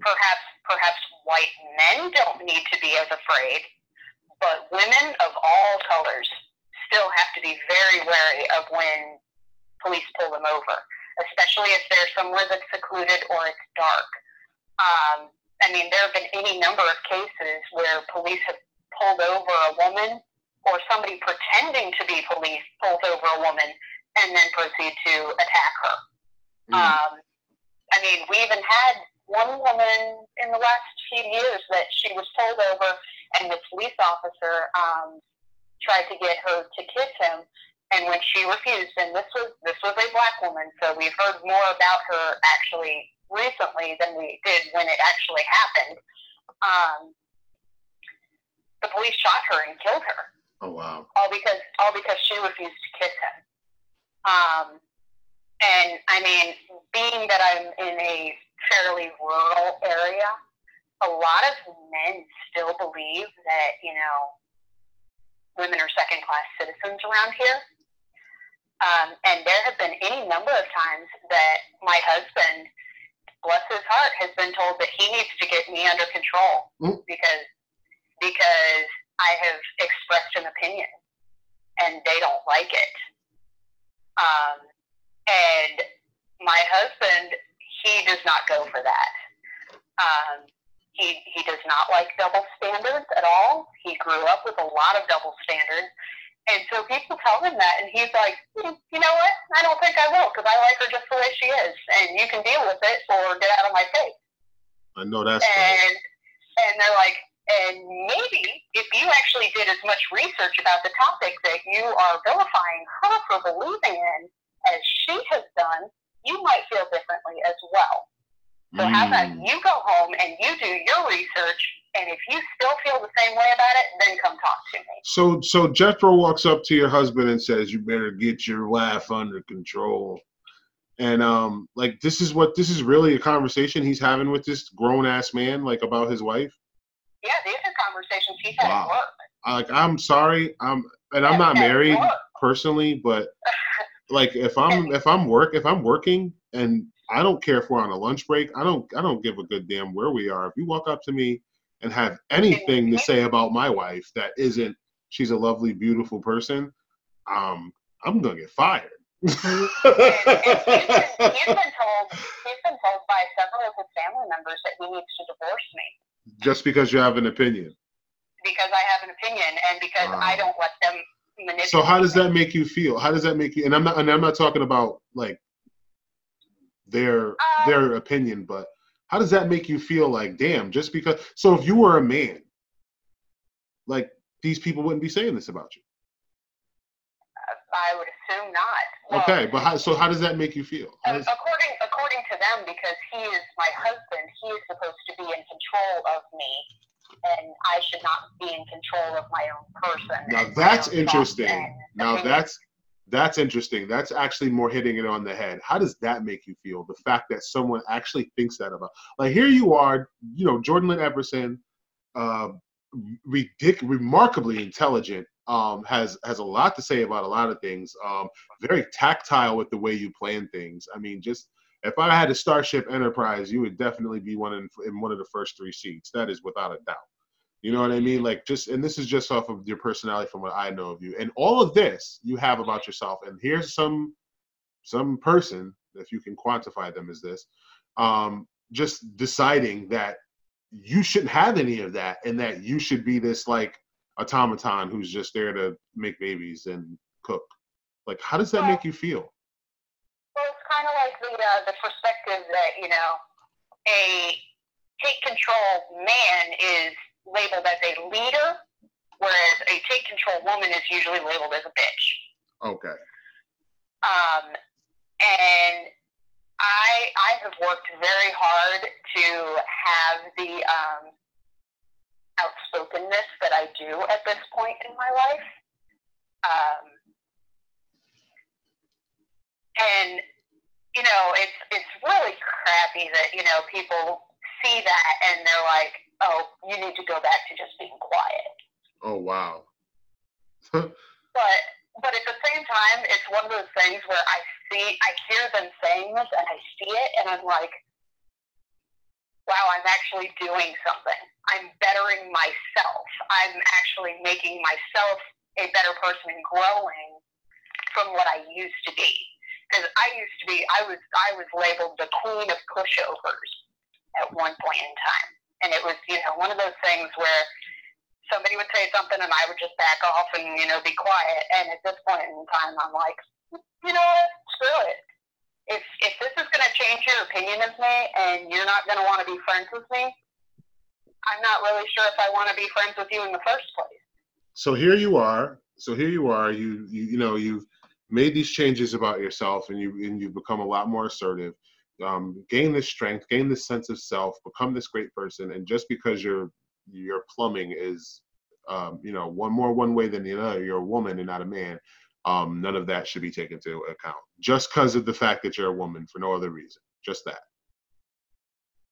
perhaps, perhaps white men don't need to be as afraid, but women of all colors still have to be very wary of when police pull them over, especially if they're somewhere that's secluded or it's dark. Um, I mean, there have been any number of cases where police have pulled over a woman or somebody pretending to be police pulls over a woman and then proceed to attack her. Mm. Um, I mean, we even had one woman in the last few years that she was pulled over, and the police officer um, tried to get her to kiss him, and when she refused, and this was this was a black woman, so we've heard more about her actually recently than we did when it actually happened. Um, the police shot her and killed her Oh wow. all because all because she refused to kiss him. Um, and I mean, being that I'm in a fairly rural area, a lot of men still believe that you know women are second class citizens around here. Um, and there have been any number of times that my husband, bless his heart, has been told that he needs to get me under control Mm. because because I have expressed an opinion and they don't like it. Um, and my husband, he does not go for that. Um, he, he does not like double standards at all. He grew up with a lot of double standards. And so people tell him that, and he's like, "Hmm, you know what? I don't think I will because I like her just the way she is, and you can deal with it or get out of my face I know that's right. and and they're like, and maybe if you actually did as much research about the topic that you are vilifying her for believing in as she has done, you might feel differently as well. So how about Mm. you go home and you do your research, and if you still feel the same way about it, then come talk to me. So so Jethro walks up to your husband and says, "You better get your wife under control." And um, like this is what this is really a conversation he's having with this grown ass man, like about his wife. Yeah, these are conversations he's had Wow. at work. Like I'm sorry, I'm and I'm not married personally, but like if I'm if I'm work if I'm working and I don't care if we're on a lunch break, I don't I don't give a good damn where we are. If you walk up to me and have anything to say about my wife that isn't she's a lovely, beautiful person, um, I'm gonna get fired. He's, been, he's been told he's been told by several of his family members that he needs to divorce me. Just because you have an opinion. because I have an opinion and because Wow. I don't let them So how does that make you feel? How does that make you? And I'm not and I'm not talking about like their Uh, their opinion, but how does that make you feel? Like, damn, just because. So if you were a man, like these people wouldn't be saying this about you. I would assume not. Well, Okay, but how, so how does that make you feel? Does- according according to them, because he is my husband, he is supposed to be in control of me, and I should not be in control of my own person. now that's interesting. Now that's that's interesting. That's actually more hitting it on the head. How does that make you feel? The fact that someone actually thinks that about like here you are, you know, Jordan Lynn Everson, uh, ridic- remarkably intelligent, um, has has a lot to say about a lot of things. Um, very tactile with the way you plan things. I mean, just if I had a Starship Enterprise, you would definitely be one in, in one of the first three seats. That is without a doubt. You know what I mean? Like just and this is just off of your personality from what I know of you. And all of this you have about yourself. And here's some some person, if you can quantify them as this, um, just deciding that you shouldn't have any of that and that you should be this like automaton who's just there to make babies and cook. Like how does that make you feel? Well, it's kind of like uh, the perspective that you know a take control man is labeled as a leader, whereas a take control woman is usually labeled as a bitch. Okay. Um, and I I have worked very hard to have the um, outspokenness that I do at this point in my life. Um, and you know, it's it's really crappy that you know people see that and they're like, "Oh, you need to go back to just being quiet." Oh wow. But but at the same time, it's one of those things where I see, I hear them saying this, and I see it, and I'm like, wow, I'm actually doing something. I'm bettering myself. I'm actually making myself a better person and growing from what I used to be. Because I used to be, I was, I was labeled the queen of pushovers at one point in time, and it was, you know, one of those things where somebody would say something and I would just back off and, you know, be quiet. And at this point in time, I'm like, you know what? Screw it. If, if this is going to change your opinion of me and you're not going to want to be friends with me, I'm not really sure if I want to be friends with you in the first place. so here you are so here you are you you, you know you've made these changes about yourself and you and you've become a lot more assertive um, gain this strength, gain this sense of self, become this great person, and just because your your plumbing is, um, you know, one more one way than the other, you're a woman and not a man. Um, none of that should be taken into account just because of the fact that you're a woman for no other reason. Just that.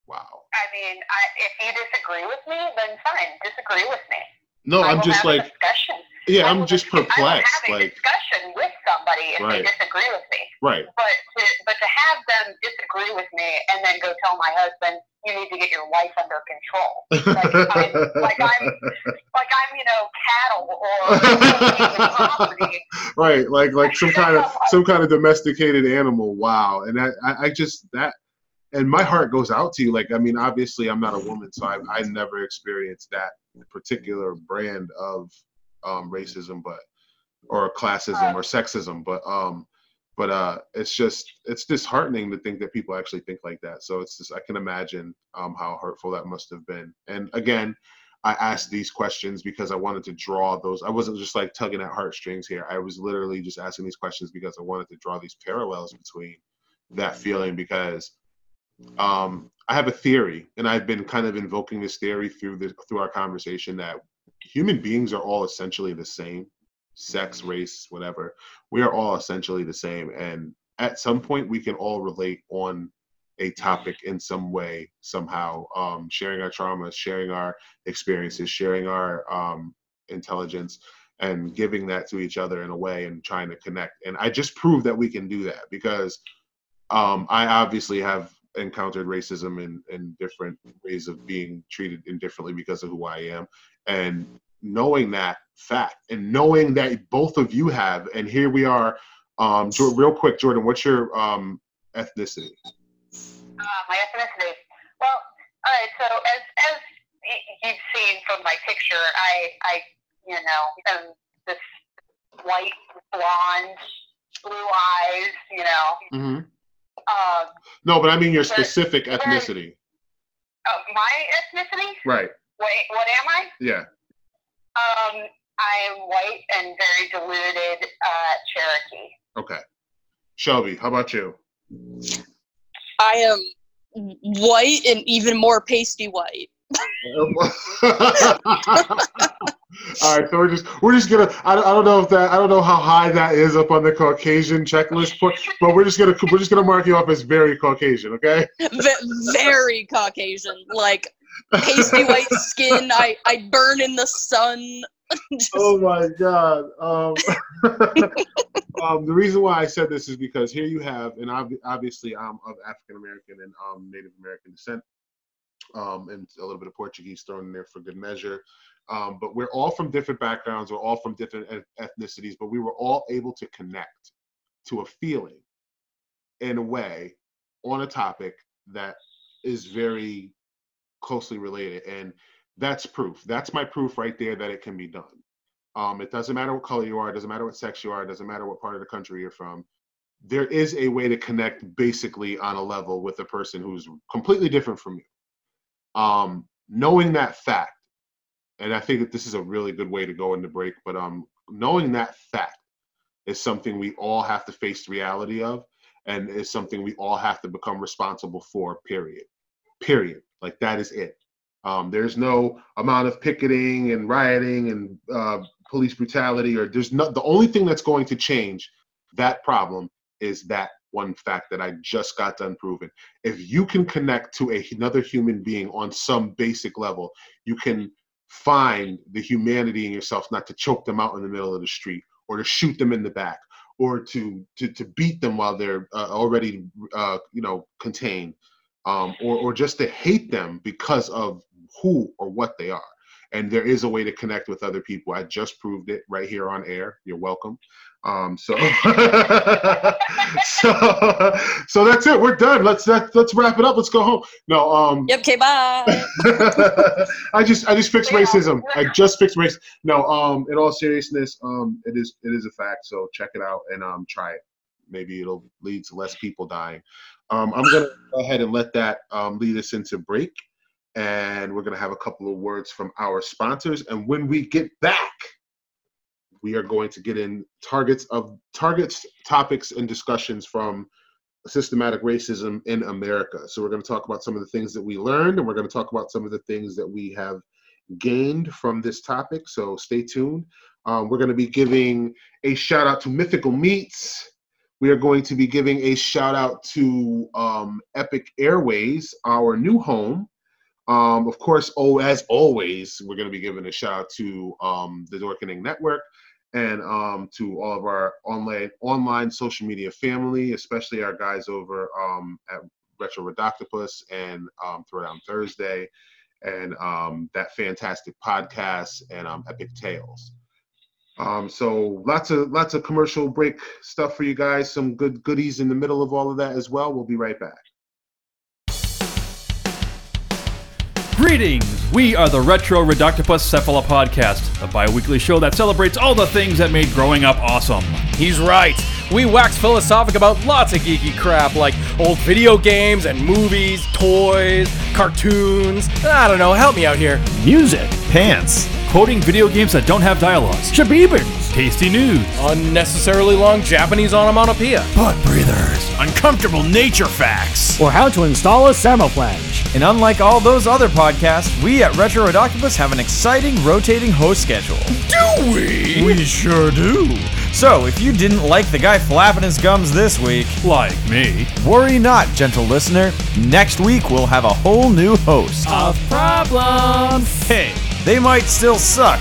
Wow. I mean, I, if you disagree with me, then fine, disagree with me. No, I'm just like, discussion. yeah, I'm just dis- I will perplexed. have a Like, discussion with somebody if Right. they disagree with me. right. But to, but to have them disagree with me and then go tell my husband, you need to get your life under control. Like I'm, like I'm, like I'm, you know, cattle or right like like some kind of some kind of domesticated animal wow and I, I just that and my heart goes out to you like i mean obviously i'm not a woman so i i never experienced that particular brand of um racism but or classism or sexism but um but uh it's just it's disheartening to think that people actually think like that so it's just i can imagine um how hurtful that must have been and again I asked these questions because I wanted to draw those. I wasn't just like tugging at heartstrings here. I was literally just asking these questions because I wanted to draw these parallels between that feeling because um, I have a theory, and I've been kind of invoking this theory through the through our conversation that human beings are all essentially the same, sex, race, whatever. We are all essentially the same, and at some point we can all relate on a topic in some way somehow. Um, sharing our traumas sharing our experiences sharing our um, intelligence and giving that to each other in a way and trying to connect. And i just proved that we can do that because um, i obviously have encountered racism in, in different ways of being treated indifferently because of who i am and knowing that fact and knowing that both of you have and here we are um, real quick jordan what's your um, ethnicity Uh, my ethnicity. Well, all right. So as as you've seen from my picture, I I you know am this white blonde, blue eyes. You know. mm-hmm. Uh, no but i mean your But- specific ethnicity uh, my ethnicity. right Wait, what am I? yeah Um, I am white and very diluted uh, Cherokee. okay shelby how about you I am white and even more pasty white. All right, so we're just we're just gonna I don't, I don't know if that I don't know how high that is up on the Caucasian checklist, but but we're just gonna we're just gonna mark you off as very Caucasian, okay? Very Caucasian, like pasty white skin. I I burn in the sun. Just- Oh my God. Um, um, the reason why I said this is because here you have, and ob- obviously I'm of African American and um, Native American descent, um, and a little bit of Portuguese thrown in there for good measure. Um, but we're all from different backgrounds, we're all from different eth- ethnicities, but we were all able to connect to a feeling in a way on a topic that is very closely related. And that's proof. That's my proof right there that it can be done. Um, it doesn't matter what color you are, it doesn't matter what sex you are, it doesn't matter what part of the country you're from. There is a way to connect basically on a level with a person who's completely different from you. Um, knowing that fact, and I think that this is a really good way to go into break, but um, knowing that fact is something we all have to face the reality of, and is something we all have to become responsible for, period. Period. Like that is it. Um, there's no amount of picketing and rioting and uh, police brutality, or there's not. The only thing that's going to change that problem is that one fact that I just got done proving. If you can connect to a, another human being on some basic level, you can find the humanity in yourself not to choke them out in the middle of the street or to shoot them in the back or to to, to beat them while they're uh, already uh, you know contained um, or, or just to hate them because of who or what they are. And there is a way to connect with other people. I just proved it right here on air. You're welcome. Um, so, so, so that's it. We're done. Let's let, let's wrap it up. Let's go home. No, um, Yep. Okay. Bye. I just I just fixed Yeah. racism. I just fixed race. No, um, in all seriousness, um, it is it is a fact. So check it out and um, try it. Maybe it'll lead to less people dying. Um, I'm gonna go ahead and let that um, lead us into break, and we're gonna have a couple of words from our sponsors. And when we get back, we are going to get in targets of targets, topics, and discussions from systematic racism in America. So we're going to talk about some of the things that we learned, and we're going to talk about some of the things that we have gained from this topic. So stay tuned. Um, we're going to be giving a shout out to Mythical Meats. We are going to be giving a shout out to um, Epic Airways, our new home. Um, of course, oh, as always, we're going to be giving a shout out to um, the Dorkening Network and um, to all of our online online social media family, especially our guys over um, at Retro Redoctopus and um, Throwdown Thursday, and um, that fantastic podcast and Epic Tales. So lots of lots of commercial break stuff for you guys. Some good goodies in the middle of all of that as well. We'll be right back. Greetings! We are the Retro Redoctopus Cephala Podcast, the bi weekly show that celebrates all the things that made growing up awesome. He's right. We wax philosophic about lots of geeky crap like old video games and movies, toys, cartoons. I don't know, help me out here. Music, pants, quoting video games that don't have dialogues, shabibans, tasty news, Unnecessarily long Japanese onomatopoeia. butt breathers, uncomfortable nature facts. or how to install a Samoflange. And unlike all those other podcasts, we at Retro Redoctopus have an exciting rotating host schedule. Do we? We sure do. So, if you didn't like the guy flapping his gums this week, Like me. worry not, gentle listener. Next week we'll have a whole new host. Of problems. Hey, they might still suck,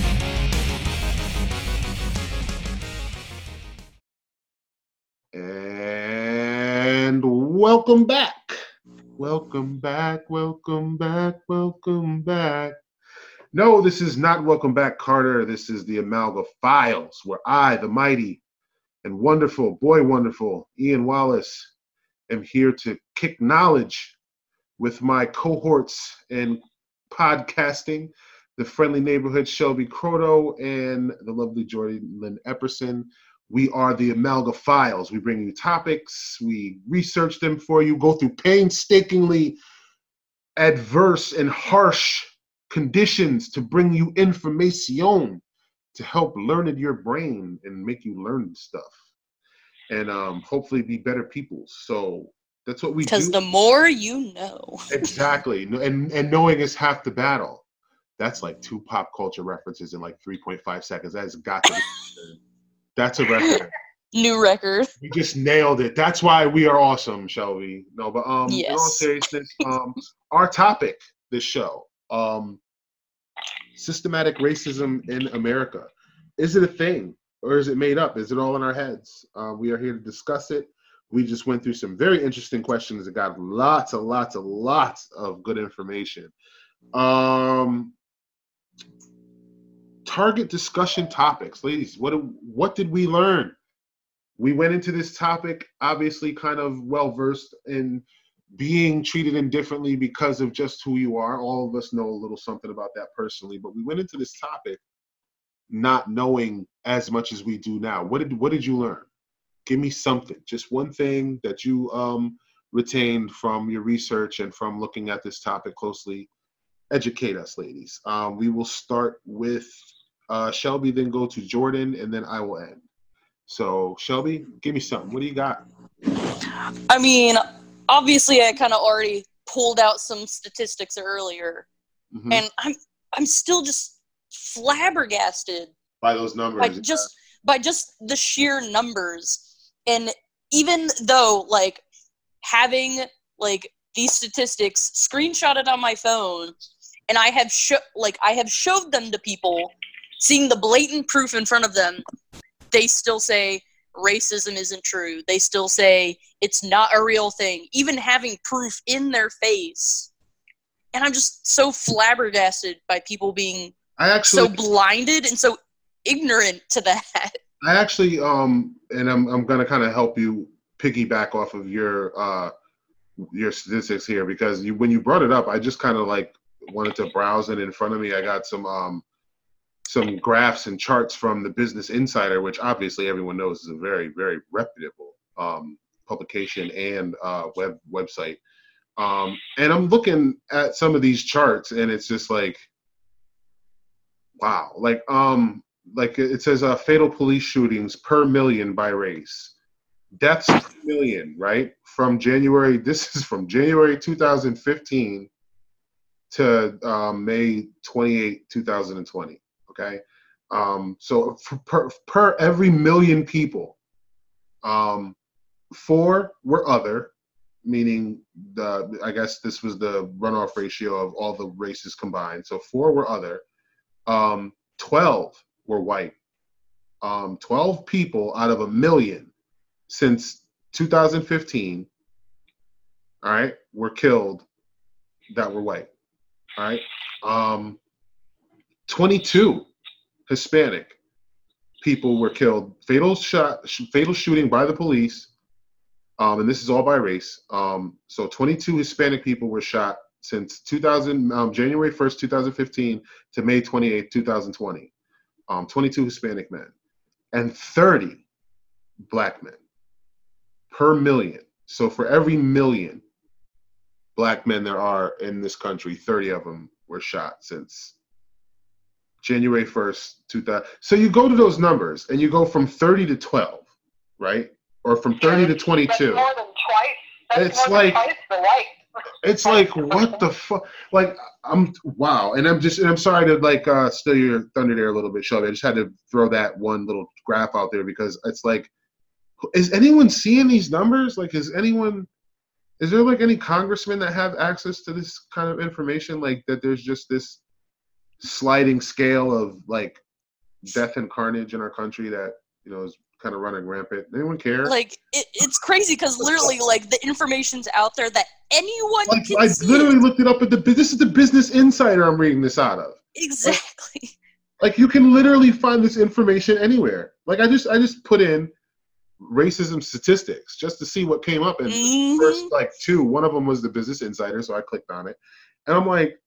Welcome back. Welcome back. Welcome back. Welcome back. No, this is not Welcome Back, Kotter. This is the Amalga Files, where I, the mighty and wonderful, boy wonderful, Ian Wallace, am here to kick knowledge with my cohorts in podcasting, the friendly neighborhood Shelby Croto and the lovely Jordy Lynn Epperson. We are the Amalga Files. We bring you topics, we research them for you, go through painstakingly adverse and harsh conditions to bring you information to help learn in your brain and make you learn stuff and um, hopefully be better people. So that's what we do. Because the more you know. exactly, and and knowing is half the battle. That's like two pop culture references in like 3.5 seconds. That's got to be. That's a record. New record. We just nailed it. That's why we are awesome, Shelby. No, but um, in all Yes. seriousness, um, our topic this show, um, systematic racism in America. Is it a thing or is it made up? Is it all in our heads? Uh, we are here to discuss it. We just went through some very interesting questions and got lots and lots and lots of good information. Um, target discussion topics, ladies. What what did we learn? we went into this topic obviously kind of well versed in being treated indifferently because of just who you are. All of us know a little something about that personally, but we went into this topic not knowing as much as we do now. What did what did you learn? Give me something, just one thing that you um, retained from your research and from looking at this topic closely. Educate us, ladies. Um, we will start with uh, Shelby, then go to Jordan, and then I will end. So, Shelby, give me something. What do you got? I mean, obviously, I kind of already pulled out some statistics earlier, Mhm. and I'm I'm still just flabbergasted By those numbers. by just by just the sheer numbers. And even though like having like these statistics screenshotted on my phone, and I have sho- like I have showed them to people, seeing the blatant proof in front of them, they still say racism isn't true. They still say it's not a real thing, even having proof in their face. And I'm just so flabbergasted by people being I actually, so blinded and so ignorant to that. I actually, um, and I'm I'm gonna kind of help you piggyback off of your uh your statistics here because you when you brought it up, I just kind of like wanted to browse it in front of me. I got some um some graphs and charts from the Business Insider, which obviously everyone knows is a very, very reputable um, publication and uh, web website. Um, and I'm looking at some of these charts, and it's just like, wow, like um, like it says uh, fatal police shootings per million by race, deaths per million, right? From January, this is from January 2015 to um, May 28, 2020. Okay, um, so per per every million people, um, four were other, meaning the I guess this was the runoff ratio of all the races combined. So four were other, um, twelve were white. Um, twelve people out of a million since 2015. All right, were killed that were white. All right, um, 22 Hispanic people were killed. Fatal shot, fatal shooting by the police um, and this is all by race. Um, so 22 Hispanic people were shot since 2000, um, January 1st, 2015 to May 28th, 2020. Um, 22 Hispanic men and 30 black men per million. So for every million black men there are in this country, 30 of them were shot since January 1st, 2000. So you go to those numbers and you go from 30 to 12, right? or from 30 to 22. That's more than twice. That's It's more like- than twice the white. It's like what the fuck? Like I'm wow, and I'm just and I'm sorry to like uh steal your thunder there a little bit, Shelby. I just had to throw that one little graph out there because it's like, is anyone seeing these numbers? Like, is anyone? Is there like any congressmen that have access to this kind of information? Like that, there's just this sliding scale of like death and carnage in our country that you know is kind of running rampant. Anyone care? Like it, it's crazy because literally, like the information's out there that anyone Like, can I literally looked it up at the. This is the Business Insider. I'm reading this out of. exactly. Like you can literally find this information anywhere. Like I just I just put in racism statistics just to see what came up and Mhm. first like two. One of them was the Business Insider, so I clicked on it, and I'm like,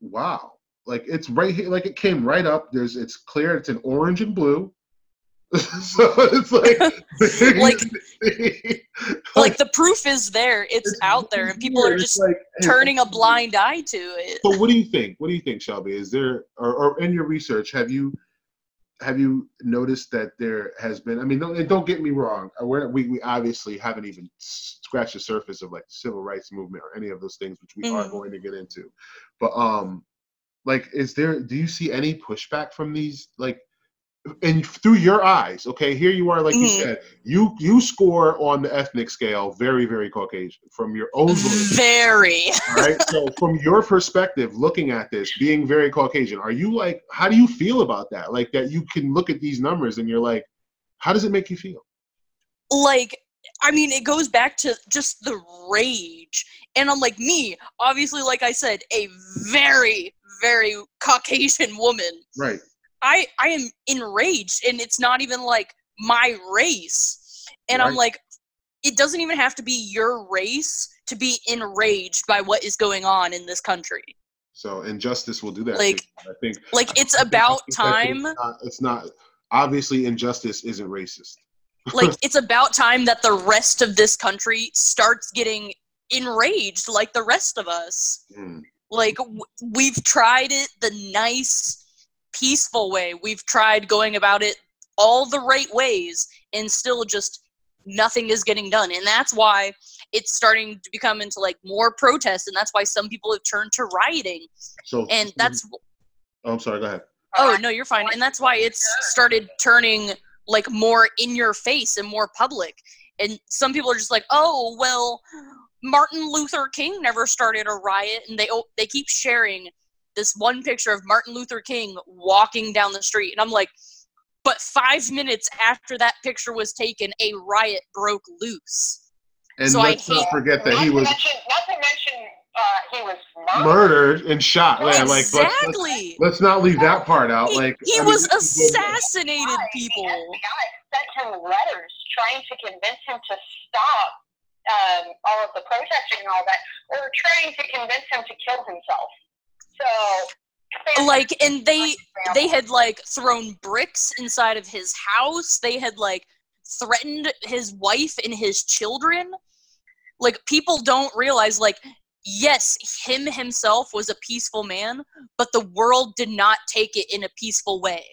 wow, like it's right here. Like it came right up. There's it's clear. It's in orange and blue. so it's like Like- like the proof is there. It's, it's out there, and people are just like, turning a blind eye to it. So what do you think? What do you think, Shelby? Is there or, or in your research have you have you noticed that there has been? I mean, don't, don't get me wrong. uh, We're, we we obviously haven't even scratched the surface of like the civil rights movement or any of those things, which we are Mhm. going to get into. But um, like, is there? Do you see any pushback from these like? And through your eyes, okay, here you are, like you Mhm. said, you you score on the ethnic scale very, very Caucasian from your own voice. Very. right So, from your perspective, looking at this, being very Caucasian, are you like, how do you feel about that? Like that you can look at these numbers and you're like, how does it make you feel? like I mean, it goes back to just the rage. And I'm like, me, obviously, like I said, a very, very Caucasian woman. Right. I I am enraged, and it's not even like my race. And I'm like, it doesn't even have to be your race to be enraged by what is going on in this country. So, injustice will do that. Like-. I think Like, it's think- about time. It's not, it's not obviously injustice isn't racist. like it's about time that the rest of this country starts getting enraged like the rest of us Mm. Like w- we've tried it the nice peaceful way we've tried going about it all the right ways and still just nothing is getting done and that's why it's starting to become into like more protests and that's why some people have turned to rioting So, and that's Oh, I'm sorry. Go ahead. Oh no, you're fine. And that's why it's started turning like more in your face and more public. And some people are just like, "Oh, well, Martin Luther King never started a riot." And they they keep sharing this one picture of Martin Luther King walking down the street. And I'm like, "But 5 minutes after that picture was taken, a riot broke loose." And So let's not forget that not he was mention, not to mention, uh, he was murdered. murdered and shot. Yeah, like let's, let's, exactly. let's not leave that part out. he Like he I was this is what- assassinated people. The FBI sent him letters trying to convince him to stop um, all of the protesting and all that, or trying to convince him to kill himself. So, like and they they had like thrown bricks inside of his house. They had like threatened his wife and his children. Like people don't realize like yes, him himself was a peaceful man, but the world did not take it in a peaceful way.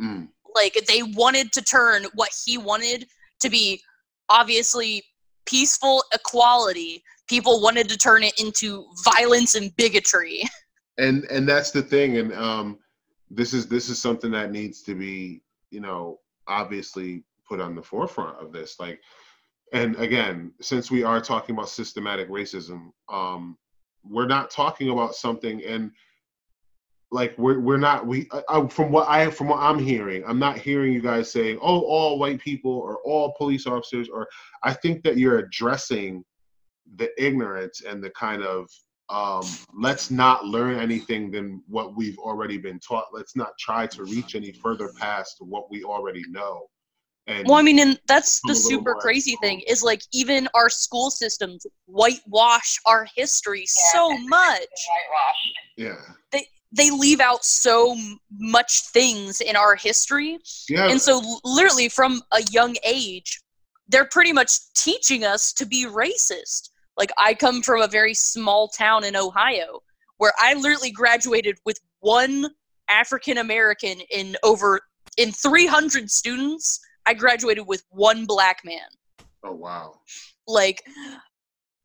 Mm. Like they wanted to turn what he wanted to be obviously peaceful equality. People wanted to turn it into violence and bigotry. and and that's the thing and um this is this is something that needs to be you know obviously put on the forefront of this like and again since we are talking about systematic racism um we're not talking about something and like we're we're not we I, I- from what I from what I'm hearing I'm not hearing you guys saying oh all white people or all police officers or I think that you're addressing the ignorance and the kind of um, let's not learn anything than what we've already been taught. Let's not try to reach any further past what we already know. And Well, I mean, and that's the super more crazy thing is like even our school systems whitewash our history Yeah. so much. Whitewashed. yeah, They leave out so much things in our history. yeah, And so, literally, from a young age, they're pretty much teaching us to be racist. Like, I come from a very small town in Ohio where I literally graduated with one African American in over in 300 students. I graduated with one black man. oh wow, Like,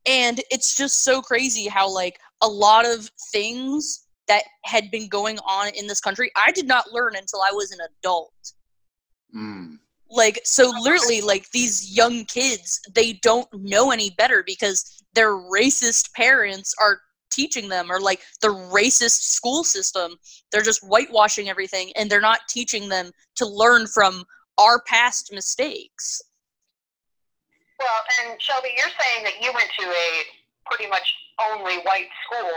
and it's just so crazy how, like, a lot of things that had been going on in this country, I did not learn until I was an adult. Mm. like so literally like these young kids they don't know any better because their racist parents are teaching them or like the racist school system. They're just whitewashing everything and they're not teaching them to learn from our past mistakes. Well, and Shelby, you're saying that you went to a pretty much only white school.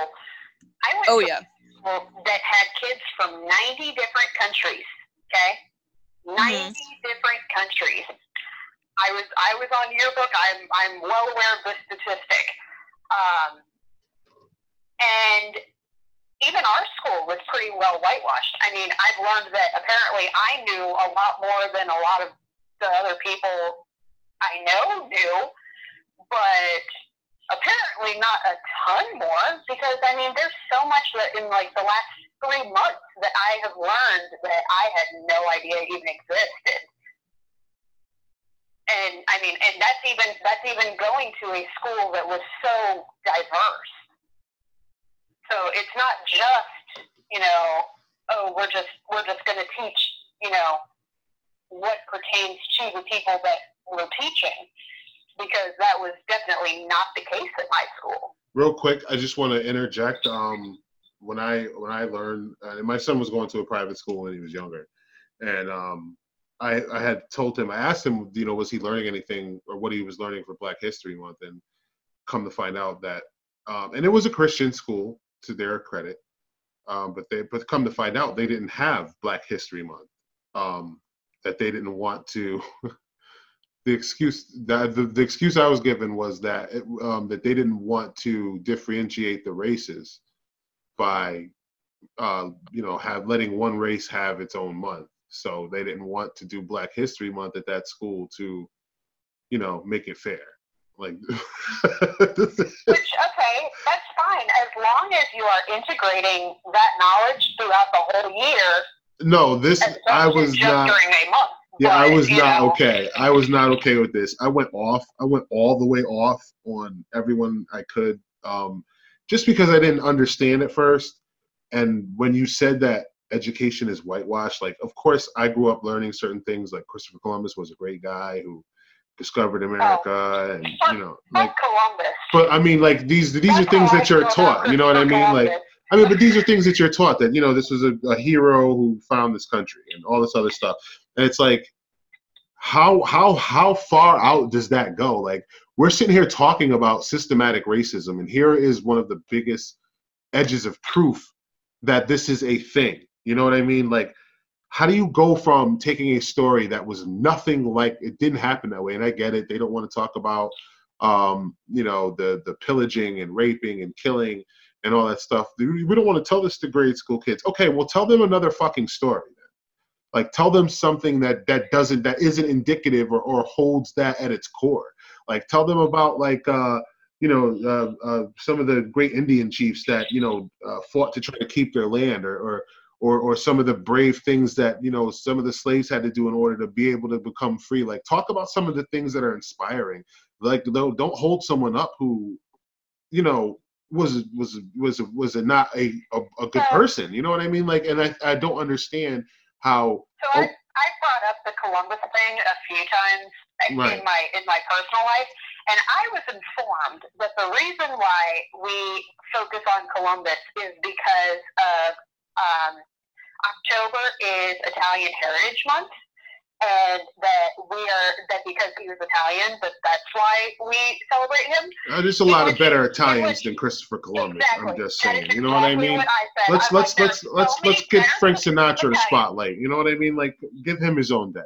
I went oh to yeah. a school that had kids from 90 different countries. Okay, 90 different countries. I was I was on yearbook. I'm I'm well aware of the statistic. Um, and even our school was pretty well whitewashed. I mean, I've learned that apparently I knew a lot more than a lot of the other people I know knew, but apparently not a ton more because I mean, there's so much that in like the last three months that I have learned that I had no idea even existed. And I mean, and that's even that's even going to a school that was so diverse. So it's not just you know, oh, we're just we're just going to teach you know what pertains to the people that we're teaching, because that was definitely not the case at my school. real quick, I just want to interject. Um, when I when I learned, uh, and my son was going to a private school when he was younger, and um, I I had told him, I asked him, you know, was he learning anything or what he was learning for Black History Month, and come to find out that, um, and it was a Christian school to their credit, um, but they but come to find out they didn't have Black History Month, um, that they didn't want to. the excuse that the, the excuse I was given was that it, um, that they didn't want to differentiate the races by uh, you know have letting one race have its own month. So they didn't want to do Black History Month at that school to you know make it fair. Like Which okay, that's fine as long as you are integrating that knowledge throughout the whole year. no, this I was just not. during a month. Yeah, I was not know, okay. I was not okay with this. I went off. I went all the way off on everyone I could, um, just because I didn't understand at first. And when you said that education is whitewashed, like, of course, I grew up learning certain things. Like Christopher Columbus was a great guy who discovered America, and you know, like. Columbus. But I mean, like these these are things that you're taught. You know what I mean? Like I mean, but these are things that you're taught that you know this was a, a hero who found this country and all this other stuff. And it's like, how how how far out does that go? Like we're sitting here talking about systematic racism, and here is one of the biggest edges of proof that this is a thing. You know what I mean? Like, how do you go from taking a story that was nothing like it didn't happen that way? And I get it; they don't want to talk about, um, you know, the the pillaging and raping and killing and all that stuff. We we don't want to tell this to grade school kids. Okay, well, tell them another fucking story. Like, tell them something that that doesn't that isn't indicative or, or holds that at its core. Like, tell them about like uh, you know uh, uh, some of the great Indian chiefs that you know uh, fought to try to keep their land, or, or or or some of the brave things that you know some of the slaves had to do in order to be able to become free. Like, talk about some of the things that are inspiring. Like, don't don't hold someone up who you know was was was was a not a, a a good person. You know what I mean? Like, and I I don't understand how. So I, I brought up the Columbus thing a few times Right. in my in my personal life, and I was informed that the reason why we focus on Columbus is because of um, October is Italian Heritage Month, and that we are that because he was Italian, that that's why we celebrate him. Uh, there's a lot of better which- Italians than Christopher Columbus. I'm just saying. You know what I mean? what I. Let's I'm let's like, let's let's let's give Frank Sinatra the spotlight. You know what I mean? Like give him his own day.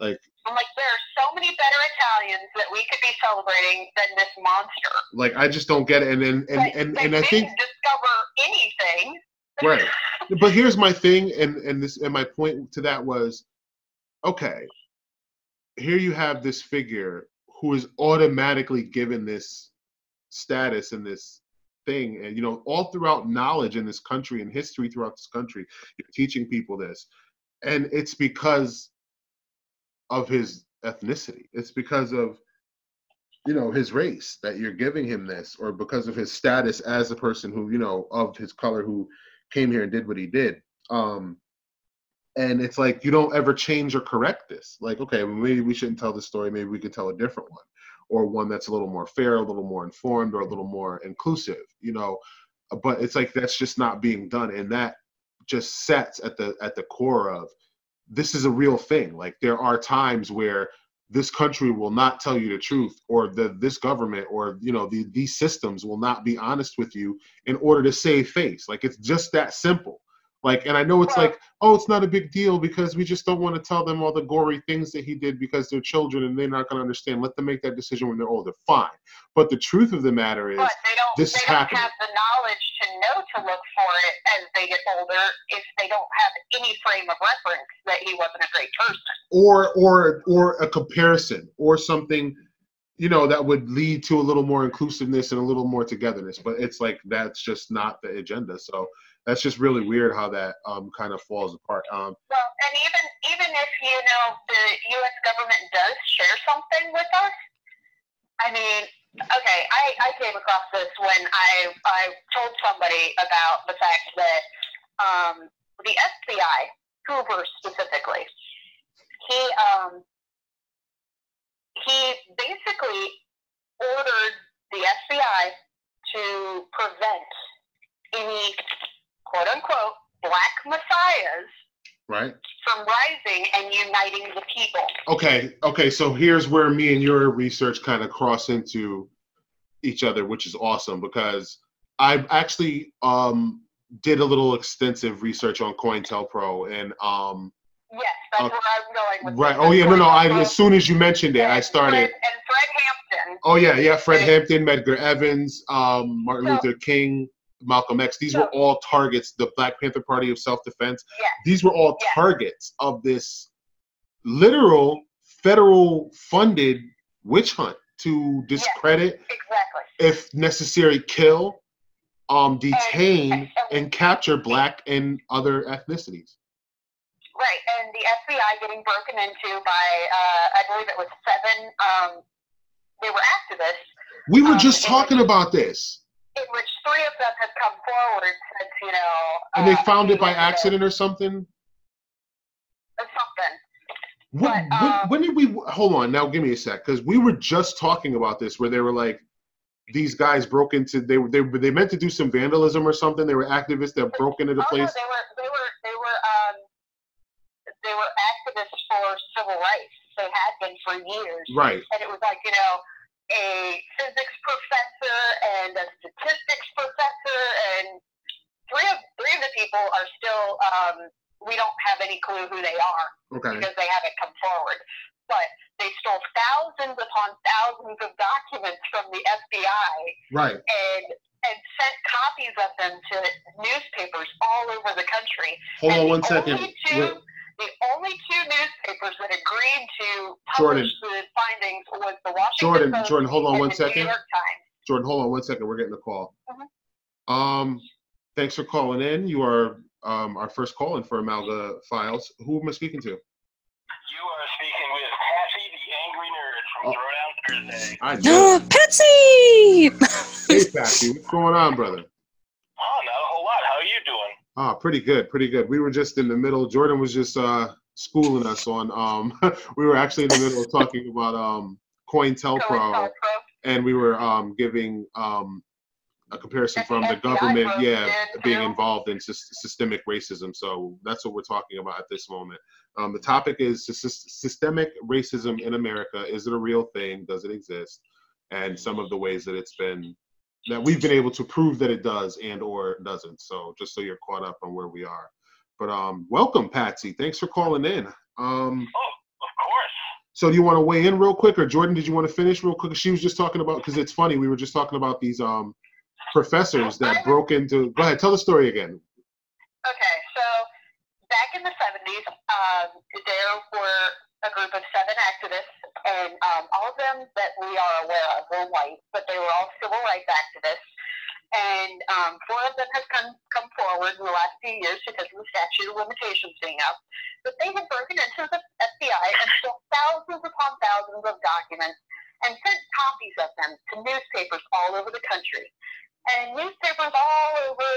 Like I'm like, there are so many better Italians that we could be celebrating than this monster. like I just don't get it. And and and and, they and I think discover anything. right. But here's my thing, and and this and my point to that was, okay, here you have this figure who is automatically given this status and this thing, and you know, all throughout knowledge in this country and history throughout this country, you're teaching people this, and it's because of his ethnicity. It's because of you know his race that you're giving him this or because of his status as a person who you know of his color who came here and did what he did um and it's like you don't ever change or correct this. Like okay maybe we shouldn't tell this story. Maybe we could tell a different one or one that's a little more fair a little more informed or a little more inclusive you know? But it's like that's just not being done. And that just sets at the at the core of this is a real thing. Like there are times where this country will not tell you the truth or the this government or you know the, these systems will not be honest with you in order to save face. Like it's just that simple like and i know it's like oh it's not a big deal because we just don't want to tell them all the gory things that he did because they're children and they're not going to understand let them make that decision when they're older fine but the truth of the matter is But they don't. this they happening. have the knowledge to know to look for it as they get older if they don't have any frame of reference that he wasn't a great person. or or or a comparison or something you know that would lead to a little more inclusiveness and a little more togetherness but it's like that's just not the agenda so that's just really weird how that um kind of falls apart um Well, and even even if you know the U.S. government does share something with us, I mean, okay, I, I came across this when I I told somebody about the fact that um, the FBI, Hoover specifically, he um, he basically ordered the FBI to prevent any quote unquote black messiahs right from rising and uniting the people. okay okay so here's where me and your research kind of cross into each other which is awesome because i actually um did a little extensive research on cointelpro and um Yes, that's Okay. where I'm going with right oh yeah no no i as soon as you mentioned it i Fred- started and Fred Hampton. Oh yeah, yeah. Fred. Hampton, Medgar Evans, um, Martin So- Luther King, Malcolm X. These So- were all targets. The Black Panther Party of self-defense. Yes. These were all Yes. targets of this literal federal-funded witch hunt to discredit, Exactly. if necessary, kill, um, detain, and- and capture Black and other ethnicities. Right, and the FBI getting broken into by, uh, I believe it was seven, um, they were activists, We were Um, just talking about this, in which three of them had come forward since, you know. and they uh, found it by accident or something. Or something. When, But, when, um, when did we hold on now give me a sec because we were just talking about this where they were like these guys broke into they were they, they meant to do some vandalism or something they were activists that broke into the oh, place no, they were, they were, they were, um, they were activists for civil rights. They had been for years. right and it was like you know a physics professor and a statistics professor and three of three of the people are still um, we don't have any clue who they are Okay. because they haven't come forward. But they stole thousands upon thousands of documents from the FBI Right. and and sent copies of them to newspapers all over the country. Hold and on one second. Two, Wait, the only two newspapers that agreed to Jordan. publish the findings was the Washington Jordan, Post Jordan, hold on and one the second. New York Times. Jordan, hold on one second. We're getting a call. Mhm. Um, thanks for calling in. You are um, our first call in for Amalga Files. Who am I speaking to? You are speaking with Patsy, the angry nerd from Oh. Throwdown Thursday. I know. Patsy! hey, Patsy, what's going on, brother? Oh, not a whole lot. How are you doing? Ah, pretty good, pretty good. We were just in the middle. Jordan was just uh, schooling us on. Um, we were actually in the middle of talking about um, COINTELPRO, COINTELPRO. and we were um, giving um, a comparison from the government, yeah, in, being involved in sys- systemic racism. So that's what we're talking about at this moment. Um, the topic is sys- systemic racism in America. Is it a real thing? Does it exist? And some of the ways that it's been that we've been able to prove that it does and or doesn't. So just so you're caught up on where we are. But um, welcome, Patsy. Thanks for calling in. Um, Oh, of course. so do you want to weigh in real quick, or Jordan? Did you want to finish real quick? She was just talking about because it's funny. We were just talking about these um professors that broke into. Go ahead, tell the story again. Okay, so back in the 70s, um, there were a group of seven activists, and um, all of them that we are aware of were white, but they were all civil rights activists. And um, four of them have come, come forward in the last few years because of the statute of limitations being up. But they had broken into the FBI and stole thousands upon thousands of documents and sent copies of them to newspapers all over the country. And newspapers all over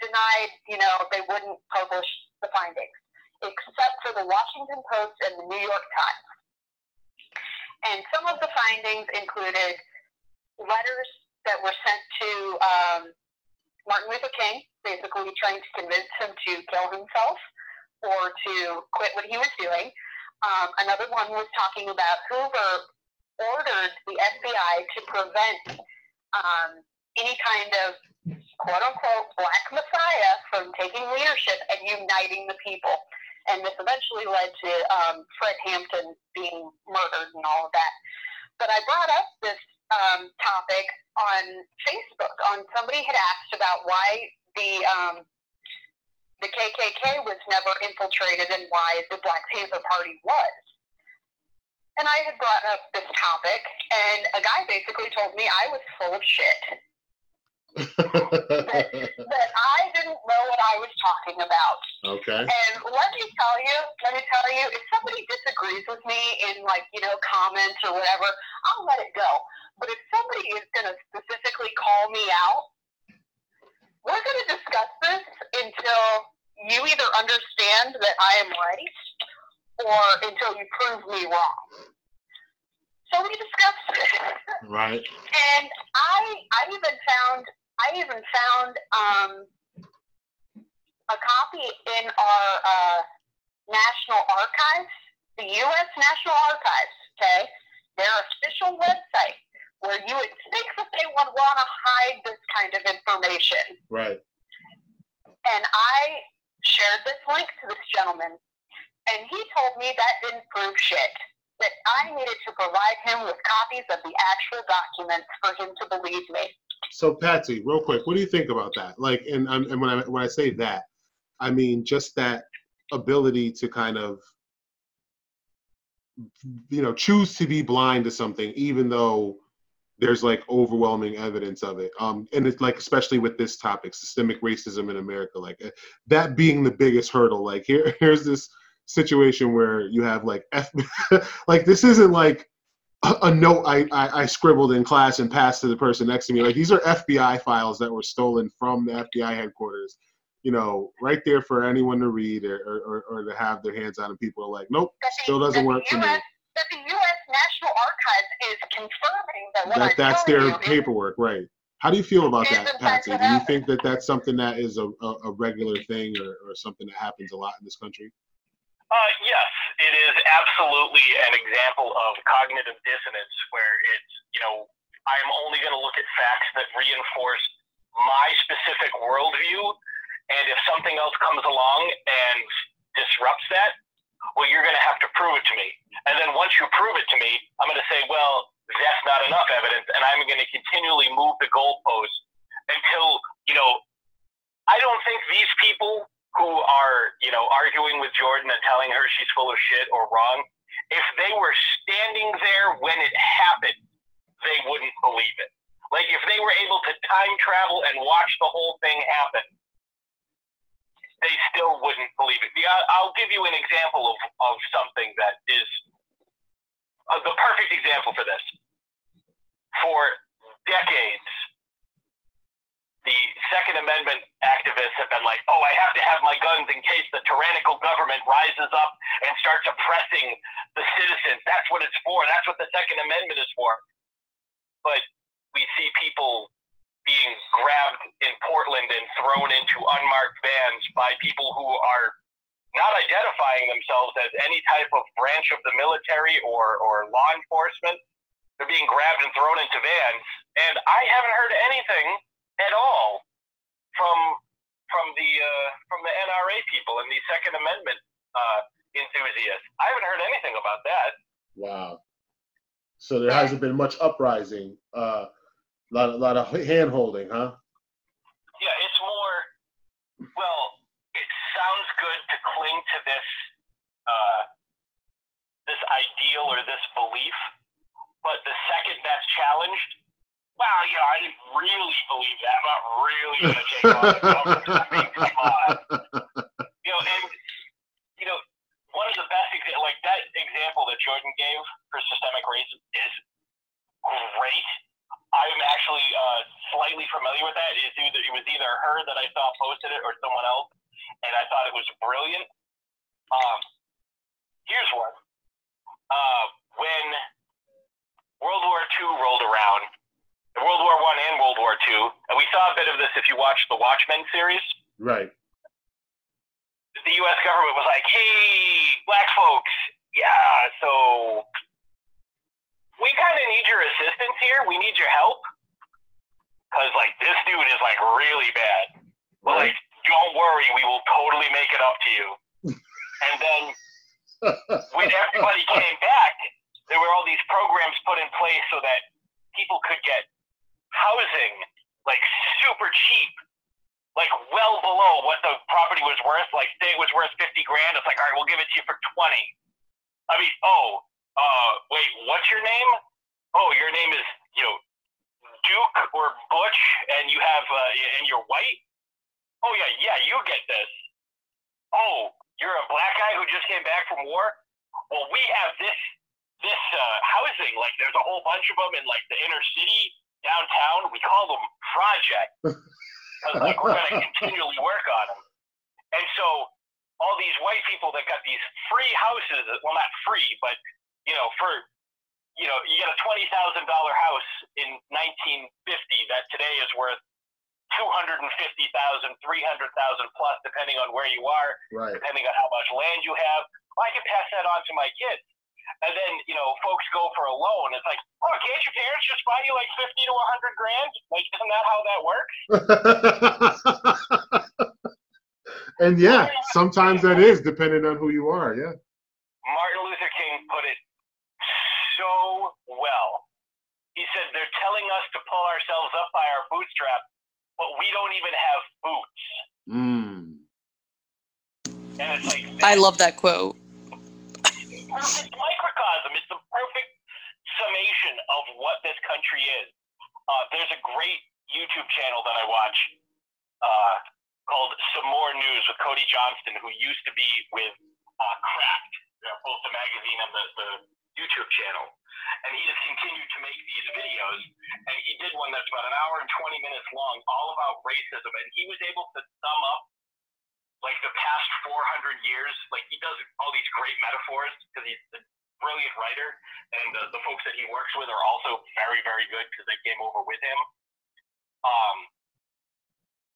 denied, you know, they wouldn't publish the findings, except for the Washington Post and the New York Times. And some of the findings included letters that were sent to um, Martin Luther King, basically trying to convince him to kill himself or to quit what he was doing. Um, another one was talking about Hoover ordered the FBI to prevent um, any kind of quote unquote black messiah from taking leadership and uniting the people. And this eventually led to um, Fred Hampton being murdered and all of that. But I brought up this um, topic on Facebook. On somebody had asked about why the um, the KKK was never infiltrated and why the Black Panther Party was. And I had brought up this topic, and a guy basically told me I was full of shit. That I didn't know what I was talking about. okay. And let me tell you, let me tell you, if somebody disagrees with me in like, you know, comments or whatever, I'll let it go. But if somebody is going to specifically call me out, we're going to discuss this until you either understand that I am right or until you prove me wrong. So we discussed it. Right. And I I even found I even found um, a copy in our uh, National Archives, the U.S. National Archives. Okay, their official website, where you would think that they would want to hide this kind of information. Right. And I shared this link to this gentleman, and he told me that didn't prove shit. That I needed to provide him with copies of the actual documents for him to believe me. So Patsy, real quick, what do you think about that? Like, and um, and when I when I say that, I mean just that ability to kind of, you know, choose to be blind to something, even though there's like overwhelming evidence of it. Um, and it's like especially with this topic, systemic racism in America, like uh, that being the biggest hurdle. Like here, here's this situation where you have like F, like this isn't like a, a note I, I I scribbled in class and passed to the person next to me. Like these are FBI files that were stolen from the FBI headquarters. You know, right there for anyone to read or, or, or to have their hands on. And people are like, nope, That the, still doesn't work the for me. US, That the U.S. National Archives is confirming that what That that's their you is- paperwork, right? How do you feel about that, in Patsy? Do you think that that's something that is a, a, a regular thing or, or something that happens a lot in this country? Uh, yes, it is absolutely an example of cognitive dissonance where it's, you know, I'm only going to look at facts that reinforce my specific worldview And if something else comes along and disrupts that, well, you're going to have to prove it to me. And then once you prove it to me, I'm going to say, well, that's not enough evidence, and I'm going to continually move the goalpost until you know. I don't think these people who are you know arguing with Jordan and telling her she's full of shit or wrong, if they were standing there when it happened, they wouldn't believe it. Like if they were able to time travel and watch the whole thing happen, they still wouldn't believe it. I- I'll give you an example of, of something that is uh, the perfect example for this. For decades, the Second Amendment activists have been like, oh, I have to have my guns in case the tyrannical government rises up and starts oppressing the citizens. That's what it's for. That's what the Second Amendment is for. But we see people being grabbed in Portland and thrown into unmarked vans by people who are not identifying themselves as any type of branch of the military or, or law enforcement. They're being grabbed and thrown into vans. And I haven't heard anything at all from from the uh, from the NRA people and the Second Amendment uh, enthusiasts. I haven't heard anything about that. Wow. So there hasn't been much uprising. A uh, lot, lot of hand holding, huh? Yeah, it's more. Well, it sounds good to cling to this uh, this ideal or this belief, but the second that's challenged, wow, yeah, I didn't really believe that. I'm not really gonna take on the government. I mean, come on. You know, and you know, one of the best exa- like that example that Jordan gave for systemic racism is great. I'm actually uh, slightly familiar with that. It's either it was either her that I saw posted it or someone else, and I thought it was brilliant. Um, here's one. Uh, when World War II rolled around, World War One and World War Two, and we saw a bit of this if you watched the Watchmen series Right. the U.S. government was like, "Hey, black folks, yeah, so we kind of need your assistance here. We need your help because like this dude is like really bad. But like, don't worry, we will totally make it up to you." and then when everybody came back, there were all these programs put in place so that people could get housing like super cheap like well below what the property was worth. Like say it was worth fifty grand, it's like all right, we'll give it to you for twenty. I mean, oh, uh, wait, what's your name? Oh, your name is you know Duke or Butch, and you have uh, and you're white. Oh yeah, yeah, you get this. Oh, you're a black guy who just came back from war. Well, we have this this uh, housing. Like there's a whole bunch of them in like the inner city downtown. We call them project. Because like we're going to continually work on them. And so all these white people that got these free houses, well, not free, but you know, for you know, you get a twenty thousand dollar house in nineteen fifty that today is worth two hundred and fifty thousand, three hundred thousand plus, depending on where you are, Right. depending on how much land you have. Well, I can pass that on to my kids. And then, you know, folks go for a loan. It's like, oh, can't your parents just buy you like fifty to a hundred grand? Like, isn't that how that works? and yeah, sometimes that is depending on who you are. Yeah. Martin Luther King put it so well. He said, they're telling us to pull ourselves up by our bootstrap, but we don't even have boots. Mm. And it's like, I love that quote. perfect microcosm. Summation of what this country is. Uh, there's a great YouTube channel that I watch uh, called Some More News with Cody Johnston, who used to be with uh, uh, both the magazine and the, the YouTube channel. And he has continued to make these videos. And he did one that's about an hour and 20 minutes long, all about racism. And he was able to sum up like the past 400 years. Like he does all these great metaphors because he's brilliant writer. And the, the folks that he works with are also very, very good because they came over with him. Um,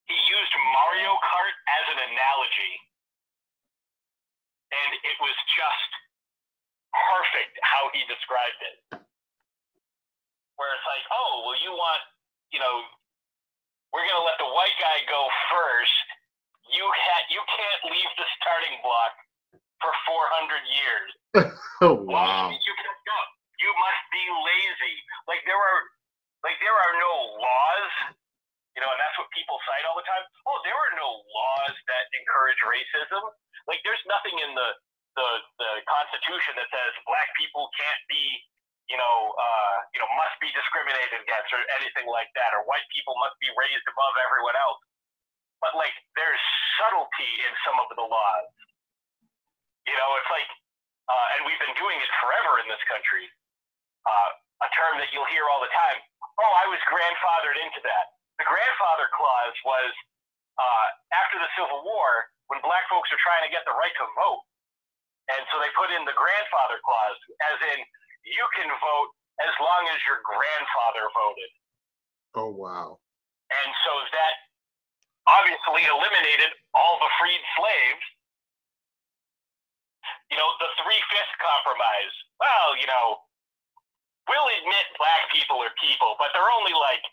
he used Mario Kart as an analogy, and it was just perfect how he described it. Where it's like, oh, well, you want, you know, we're gonna let the white guy go first. you ha- you can't leave the starting block for 400 years. Oh wow. you? You must be lazy. Like there are, like there are no laws, you know, and that's what people cite all the time. Oh, there are no laws that encourage racism. Like there's nothing in the the the Constitution that says black people can't be, you know, uh, you know, must be discriminated against or anything like that, or white people must be raised above everyone else. But like there's subtlety in some of the laws. You know, it's like uh, and we've been doing it forever in this country. Uh, a term that you'll hear all the time. Oh, I was grandfathered into that. The grandfather clause was uh, after the Civil War when black folks are trying to get the right to vote, and so they put in the grandfather clause, as in you can vote as long as your grandfather voted. Oh wow. And so that obviously eliminated all the freed slaves. You know, the three fifth compromise. Well, you know, we'll admit black people are people, but they're only like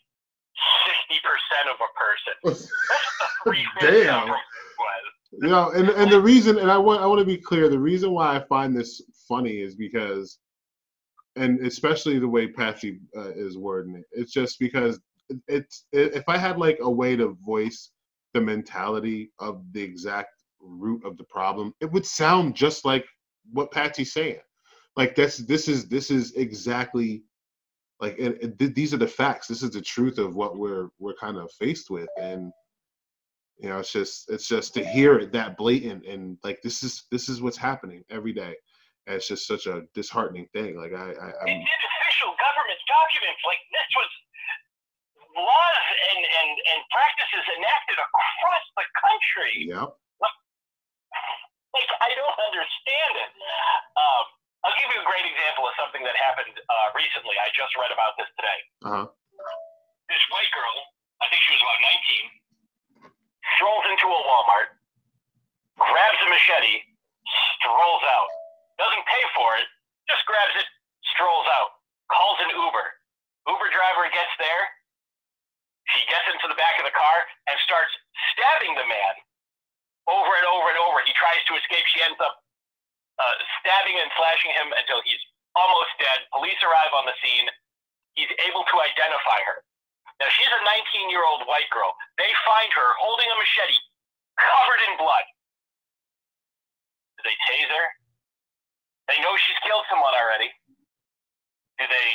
60% of a person. That's what the three Damn. compromise. You know, and and the reason, and I want I want to be clear, the reason why I find this funny is because, and especially the way Patsy uh, is wording it, it's just because it's if I had like a way to voice the mentality of the exact root of the problem, it would sound just like what Patsy's saying. Like this, this is this is exactly like and, and th- these are the facts. This is the truth of what we're we're kind of faced with, and you know it's just it's just to hear it that blatant and like this is this is what's happening every day. And it's just such a disheartening thing. Like I, I I'm, It's in official government documents. Like this was laws and, and, and practices enacted across the country. yep. Like I don't understand it. Um, I'll give you a great example of something that happened uh, recently. I just read about this today. Uh-huh. This white girl, I think she was about 19, strolls into a Walmart, grabs a machete, strolls out. Doesn't pay for it, just grabs it, strolls out. Calls an Uber. Uber driver gets there. She gets into the back of the car and starts stabbing the man over and over and over. He tries to escape. She ends up uh, stabbing and slashing him until he's almost dead. Police arrive on the scene. He's able to identify her. Now, she's a 19 year old white girl. They find her holding a machete covered in blood. Do they tase her? They know she's killed someone already. Do they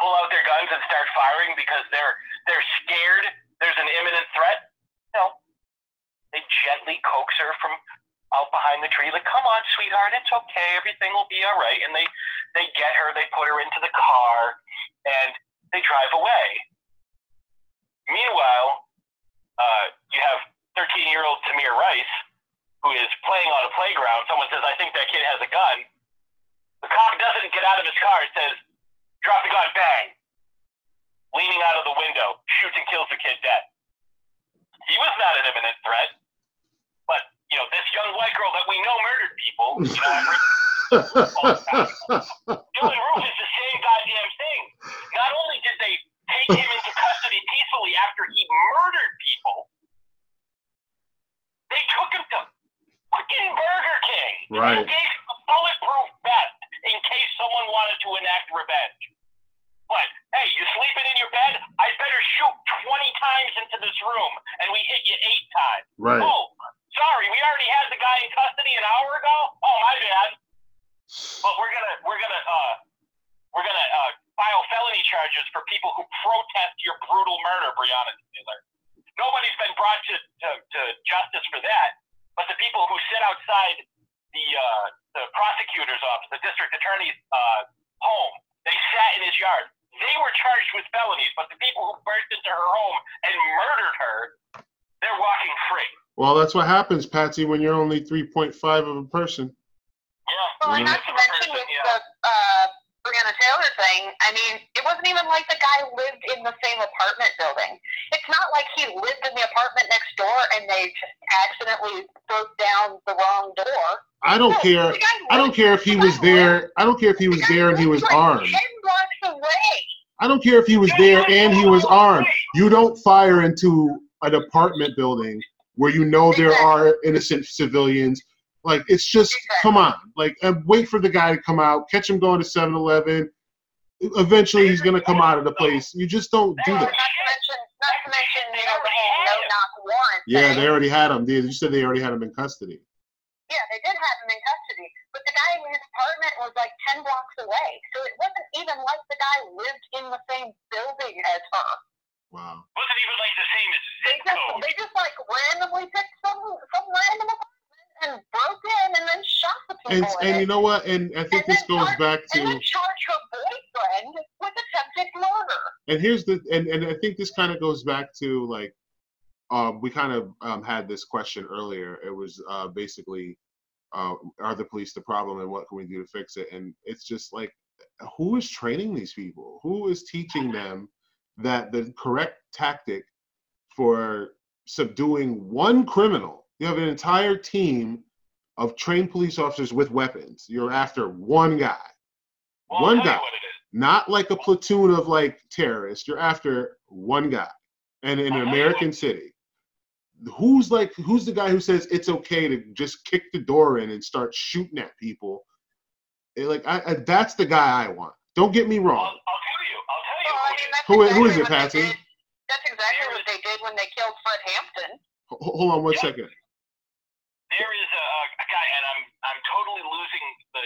pull out their guns and start firing because they're they're scared there's an imminent threat? They gently coax her from out behind the tree, like, come on, sweetheart, it's okay, everything will be all right. And they they get her, they put her into the car, and they drive away. Meanwhile, uh, you have 13 year old Tamir Rice, who is playing on a playground. Someone says, I think that kid has a gun. The cop doesn't get out of his car. Says, drop the gun, bang. Leaning out of the window, shoots and kills the kid dead. He was not an imminent threat. You know, this young white girl that we know murdered people, you know, Dylann Roof is the same goddamn thing. Not only did they take him into custody peacefully after he murdered people, they took him to fucking Burger King. Right. And gave him a bulletproof vest in case someone wanted to enact revenge. But hey, you sleeping in your bed? I better shoot 20 times into this room, and we hit you eight times. right. Oh, sorry, we already had the guy in custody an hour ago. Oh, my bad. But we're gonna we're gonna uh we're gonna uh, file felony charges for people who protest your brutal murder, Breonna Taylor. Nobody's been brought to, to, to justice for that, but the people who sit outside the uh, the prosecutor's office, the district attorney's uh, home, they sat in his yard. They were charged with felonies, but the people who burst into her home and murdered her, they're walking free. Well, that's what happens, Patsy, when you're only 3.5 of a person. Yeah. Well, and not to mention with the uh, Breonna Taylor thing, I mean, it wasn't even like the guy lived in the same apartment building. It's not like he lived in the apartment next door and they just accidentally broke down the wrong door. I don't No, care. I don't care if he was there. I don't care if he was the there and he was lived like armed. Ten blocks away. I don't care if he was there and he was armed. You don't fire into an apartment building where you know there are innocent civilians. Like it's just come on, like wait for the guy to come out, catch him going to 7-Eleven. Eventually, he's gonna come out of the place. You just don't do that. to mention, not to mention, you know, the whole no knock warrant. Yeah, they already had him. You said they already had him in custody. Yeah, they did have him in custody, but the guy in his apartment was like ten blocks away, so it wasn't even like the guy lived in the same building as her. Wow. Wasn't even like the same as They just code. they just like randomly picked some some random apartment and broke in and then shot the And people in and you know what? And I think And this goes charge- back and to then charge her boyfriend with attempted murder. and here's the and, and I think this kind of goes back to like um, we kind of um, had this question earlier. It was uh, basically uh, are the police the problem and what can we do to fix it? And it's just like who is training these people? Who is teaching them that the correct tactic for subduing one criminal? You have an entire team of trained police officers with weapons. You're after one guy Well, one guy. what it is. not like a platoon of like terrorists. You're after one guy, and in an American city, who's like who's the guy who says it's okay to just kick the door in and start shooting at people? Like I, I, that's the guy I want. Don't get me wrong. I'll who it mean, is. that's Who i- who is it, what Patsy? That's exactly what they did when they killed Fred Hampton. Hold on one Yeah. second. There is a, a guy, and I'm I'm totally losing the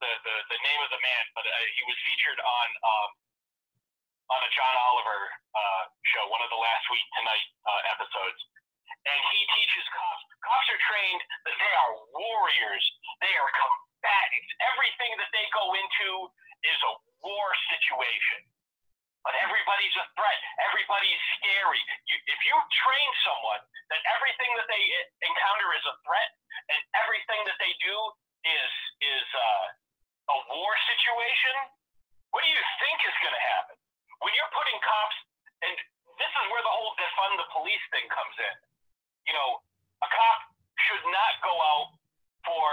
the, the, the name of the man, but uh, he was featured on um, on a John Oliver uh, show, one of the last week tonight uh, episodes, and he teaches cops. Cops are trained that they are warriors. They are combatants. Everything that they go into is a war situation. But everybody's a threat. Everybody's scary. You, if you train someone that everything that they encounter is a threat, and everything that they do is is uh, a war situation, what do you think is going to happen? When you're putting cops, and this is where the whole defund the police thing comes in. You know, a cop should not go out for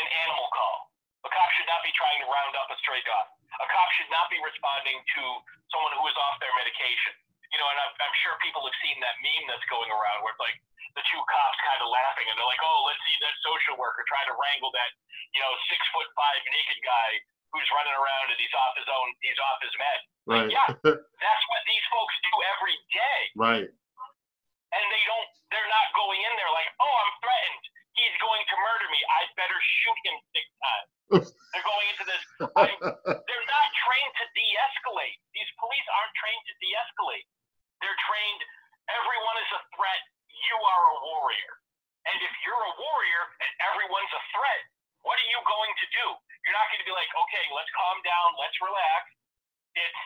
an animal call. A cop should not be trying to round up a stray dog. A cop should not be responding to someone who is off their medication. You know, and I'm, I'm sure people have seen that meme that's going around where it's like the two cops kind of laughing and they're like, oh, let's see that social worker trying to wrangle that, you know, six foot five naked guy who's running around and he's off his own, he's off his med. Right. Yeah, that's what these folks do every day right. and they don't they're not going in there like oh i'm threatened he's going to murder me. I better shoot him six times they're going into this I'm, they're not trained to de-escalate. These police aren't trained to de-escalate. They're trained everyone is a threat. You are a warrior. And if you're a warrior and everyone's a threat what are you going to do? You're not going to be like okay let's calm down. Let's relax. It's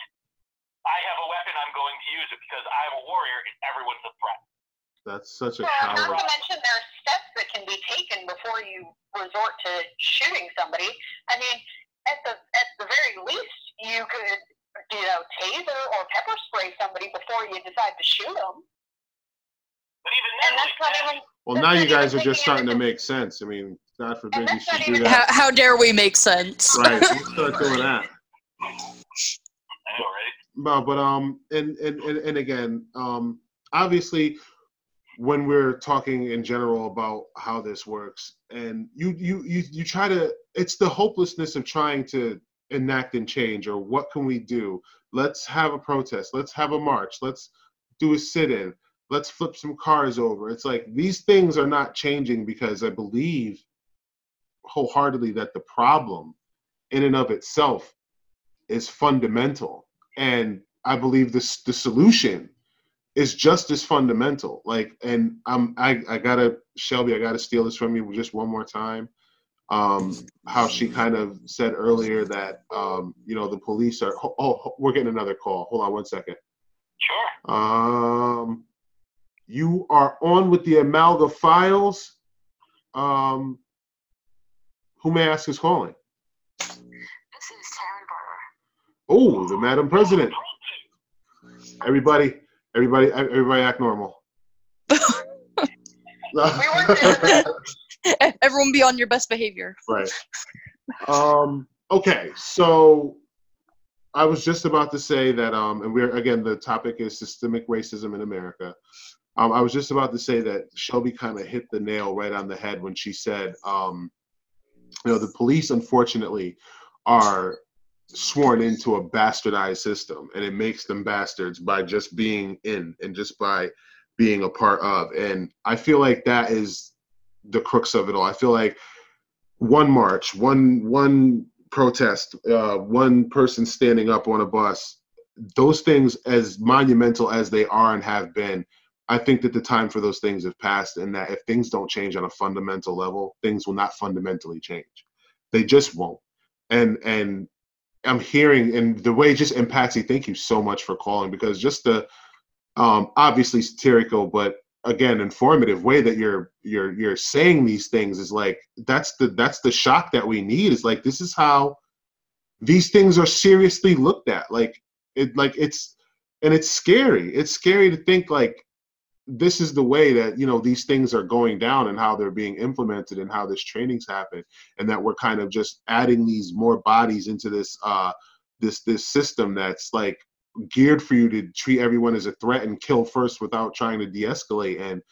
I have a weapon, I'm going to use it because I'm a warrior and everyone's a threat. That's such a Well, not to mention there are steps that can be taken before you resort to shooting somebody. I mean, at the at the very least, you could you know taser or pepper spray somebody before you decide to shoot them. But even then, And then, that's not like, even. Well, now you guys are just starting to make sense. I mean, God forbid you should do even- How, that. how dare we make sense? Right. Let's start doing that. I? No, but um, and and and, and again, um, obviously, when we're talking in general about how this works, and you you you you try to, it's the hopelessness of trying to enact and change, or what can we do? Let's have a protest. Let's have a march. Let's do a sit-in. Let's flip some cars over. It's like these things are not changing because I believe wholeheartedly that the problem, in and of itself, is fundamental and I believe this the solution is just as fundamental. Like, and I'm I I gotta Shelby, I gotta steal this from you just one more time. Um, how she kind of said earlier that um, you know the police are. Oh, oh, we're getting another call. Hold on one second. Sure. Um, you are on with the Amalga Files. Um, who may I ask is calling? This is Taryn Barber. Oh, the Madam President. Everybody, everybody, everybody act normal. Everyone be on your best behavior. right. Um, okay, so I was just about to say that, um, and we're again, the topic is systemic racism in America. Um, I was just about to say that Shelby kind of hit the nail right on the head when she said, um, you know, the police unfortunately are sworn into a bastardized system, and it makes them bastards by just being in and just by being a part of. And I feel like that is the crux of it all. I feel like one march, one one protest, uh, one person standing up on a bus, those things, as monumental as they are and have been, I think that the time for those things have passed, and that if things don't change on a fundamental level, things will not fundamentally change. They just won't. And and I'm hearing, and the way just and Patsy, thank you so much for calling because just the um, obviously satirical, but again informative way that you're you're you're saying these things is like that's the that's the shock that we need is like this is how these things are seriously looked at. Like it like it's and it's scary. It's scary to think like this is the way that you know these things are going down and how they're being implemented and how this training's happened and that we're kind of just adding these more bodies into this uh this this system that's like geared for you to treat everyone as a threat and kill first without trying to de-escalate. And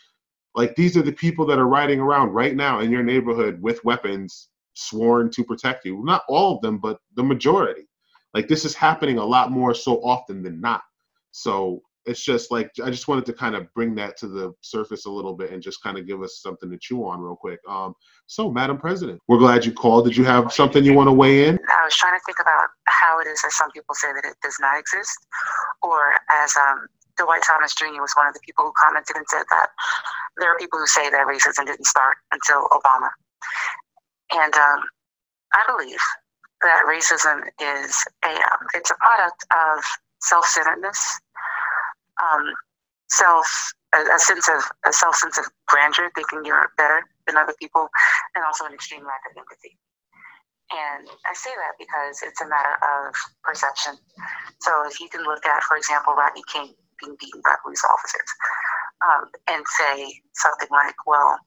like these are the people that are riding around right now in your neighborhood with weapons sworn to protect you. Not all of them but the majority. Like this is happening a lot more so often than not. So it's just like I just wanted to kind of bring that to the surface a little bit and just kind of give us something to chew on real quick. Um, so, Madam President, we're glad you called. Did you have something you want to weigh in? I was trying to think about how it is that some people say that it does not exist, or as um, Dwight Thomas Jr. was one of the people who commented and said that there are people who say that racism didn't start until Obama, and um, I believe that racism is a um, it's a product of self-centeredness um, self a, a, sense of a self sense of grandeur, thinking you're better than other people, and also an extreme lack of empathy. And I say that because it's a matter of perception. So if you can look at, for example, Rodney King being beaten by police officers, um, and say something like, "Well,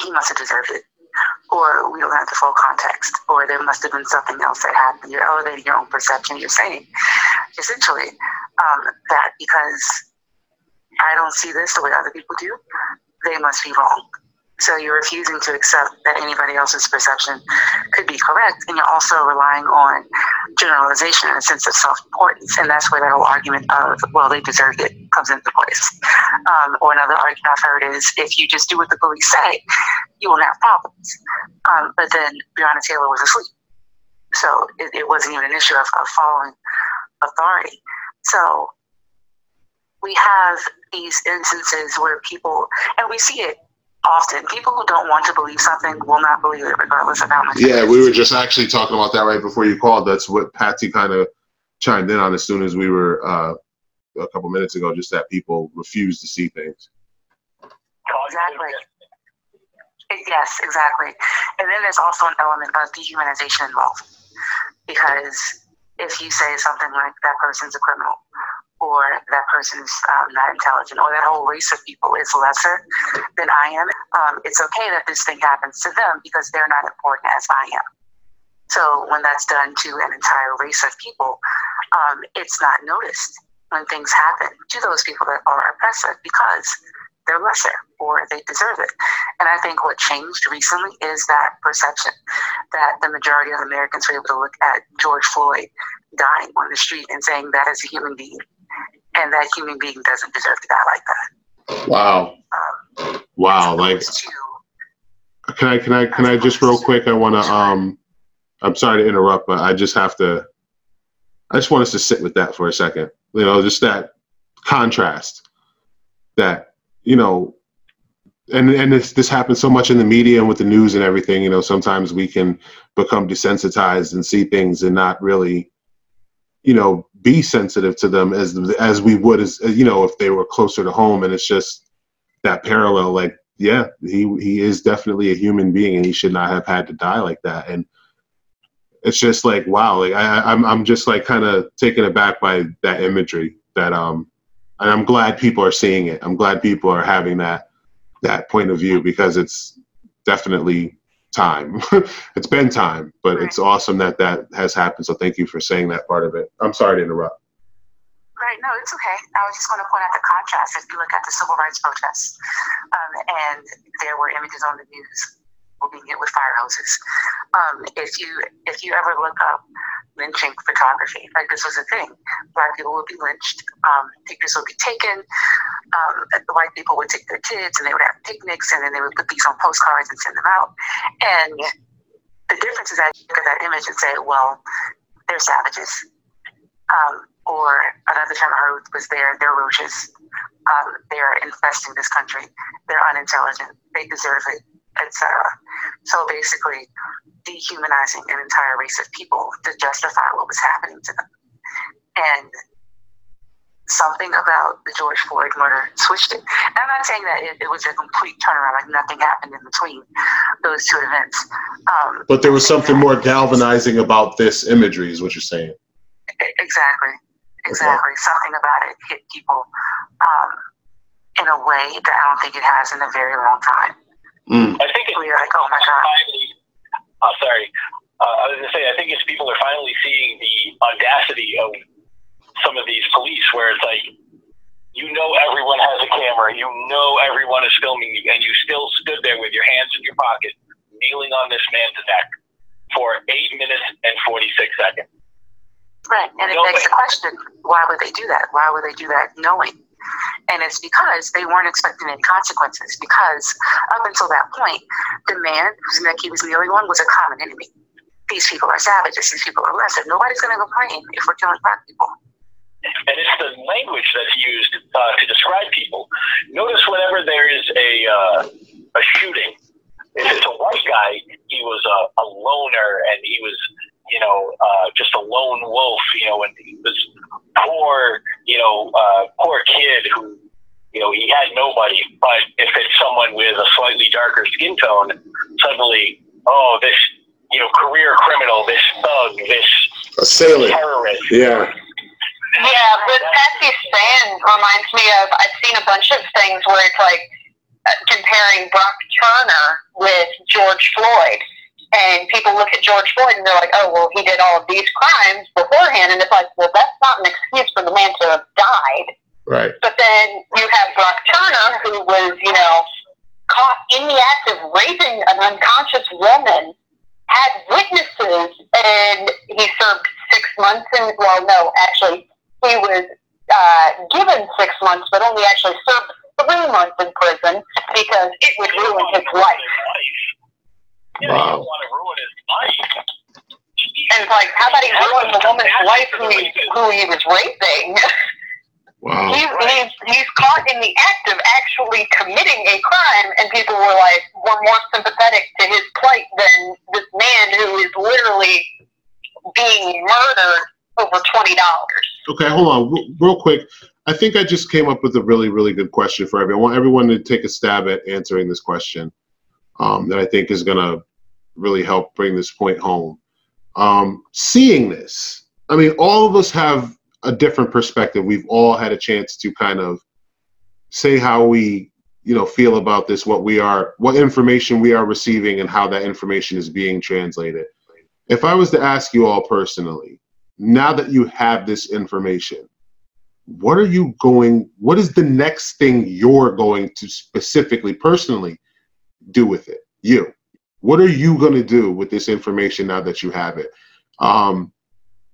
he must have deserved it," or we don't have the full context, or there must have been something else that happened. You're elevating your own perception. You're saying, essentially, um, that because I don't see this the way other people do, they must be wrong. So you're refusing to accept that anybody else's perception could be correct, and you're also relying on generalization and a sense of self-importance, and that's where that whole argument of "well, they deserved it" comes into place. Um, or another argument I've heard is, if you just do what the police say, you won't have problems. Um, but then Breonna Taylor was asleep, so it, it wasn't even an issue of, of following authority. So we have these instances where people, and we see it often. People who don't want to believe something will not believe it, regardless of how much. Yeah, we were just actually talking about that right before you called. That's what Patsy kind of chimed in on as soon as we were uh, a couple minutes ago. Just that people refuse to see things. Exactly. Yes, exactly. And then there's also an element of dehumanization involved because if you say something like that person's a criminal or that person's um, not intelligent or that whole race of people is lesser than I am, um, it's okay that this thing happens to them because they're not important as I am. So when that's done to an entire race of people, um, it's not noticed when things happen to those people that are oppressive because they're lesser or they deserve it. And I think what changed recently is that perception that the majority of Americans were able to look at George Floyd dying on the street and saying that is a human being and that human being doesn't deserve to die like that. Wow. Um, wow. Like, can I, can I, can I just real quick, I want to, um, I'm sorry to interrupt, but I just have to, I just want us to sit with that for a second. You know, just that contrast that you know, and and this this happens so much in the media and with the news and everything. You know, sometimes we can become desensitized and see things and not really, you know, be sensitive to them as as we would as you know if they were closer to home. And it's just that parallel. Like, yeah, he he is definitely a human being, and he should not have had to die like that. And it's just like wow, like I, I'm I'm just like kind of taken aback by that imagery that um and I'm glad people are seeing it. I'm glad people are having that that point of view because it's definitely time. it's been time, but it's awesome that that has happened. So thank you for saying that part of it. I'm sorry to interrupt. Right. right. No, it's okay. I was just going to point out the contrast. If you look at the civil rights protests, um, and there were images on the news being hit with fire hoses. Um, if you if you ever look up lynching photography, like this was a thing, black people would be lynched. Um, pictures would be taken. Um, the white people would take their kids and they would have picnics, and then they would put these on postcards and send them out. And the difference is that you look at that image and say, well, they're savages. Um, or another term I heard was they're, they're roaches. Um, they're infesting this country. They're unintelligent. They deserve it, etc. So basically, dehumanizing an entire race of people to justify what was happening to them. And something about the George Floyd murder switched it. And I'm not saying that it, it, was a complete turnaround, like nothing happened in between those two events. Um, but there was something more galvanizing about this imagery, is what you're saying. Exactly. Exactly. Okay. Something about it hit people um, in a way that I don't think it has in a very long time. Mm. I think it's we're like, oh my god. Finally, oh, sorry. Uh, I was going to say, I think it's people are finally seeing the audacity of some of these police, where it's like, you know, everyone has a camera, you know, everyone is filming you, and you still stood there with your hands in your pocket, kneeling on this man's neck for eight minutes and 46 seconds. Right, and it begs the question: Why would they do that? Why would they do that knowing? And it's because they weren't expecting any consequences. Because up until that point, the man whose neck he was kneeling on was a common enemy. These people are savages. These people are lesser. Nobody's going to complain if we're killing black people. And it's the language that's used uh, to describe people. Notice whenever there is a uh, a shooting, if it's a white guy, he was a, a loner and he was you know, uh, just a lone wolf, you know, and this poor, you know, uh, poor kid who, you know, he had nobody. But if it's someone with a slightly darker skin tone, suddenly, oh, this, you know, career criminal, this thug, this assailant, terrorist. Yeah. Yeah, but Patsy Span reminds me of I've seen a bunch of things where it's like uh, comparing Brock Turner with George Floyd and people look at George Floyd and they're like, oh, well, he did all of these crimes beforehand. And it's like, well, that's not an excuse for the man to have died. Right. But then you have Brock Turner, who was, you know, caught in the act of raping an unconscious woman, had witnesses, and he served six months in, well, no, actually, he was uh, given six months, but only actually served three months in prison because it would ruin his life. Yeah, wow. you don't want to ruin his life. And it's like, how about he ruin the woman's life who he, who he was raping? Wow. He's, he's, he's caught in the act of actually committing a crime, and people were like, were more sympathetic to his plight than this man who is literally being murdered over $20. Okay, hold on. Real quick. I think I just came up with a really, really good question for everyone. I want everyone to take a stab at answering this question um, that I think is going to really help bring this point home. Um, seeing this, I mean, all of us have a different perspective. We've all had a chance to kind of say how we, you know, feel about this, what we are, what information we are receiving, and how that information is being translated. If I was to ask you all personally, now that you have this information, what are you going, what is the next thing you're going to specifically, personally do with it? You. What are you going to do with this information now that you have it? Um,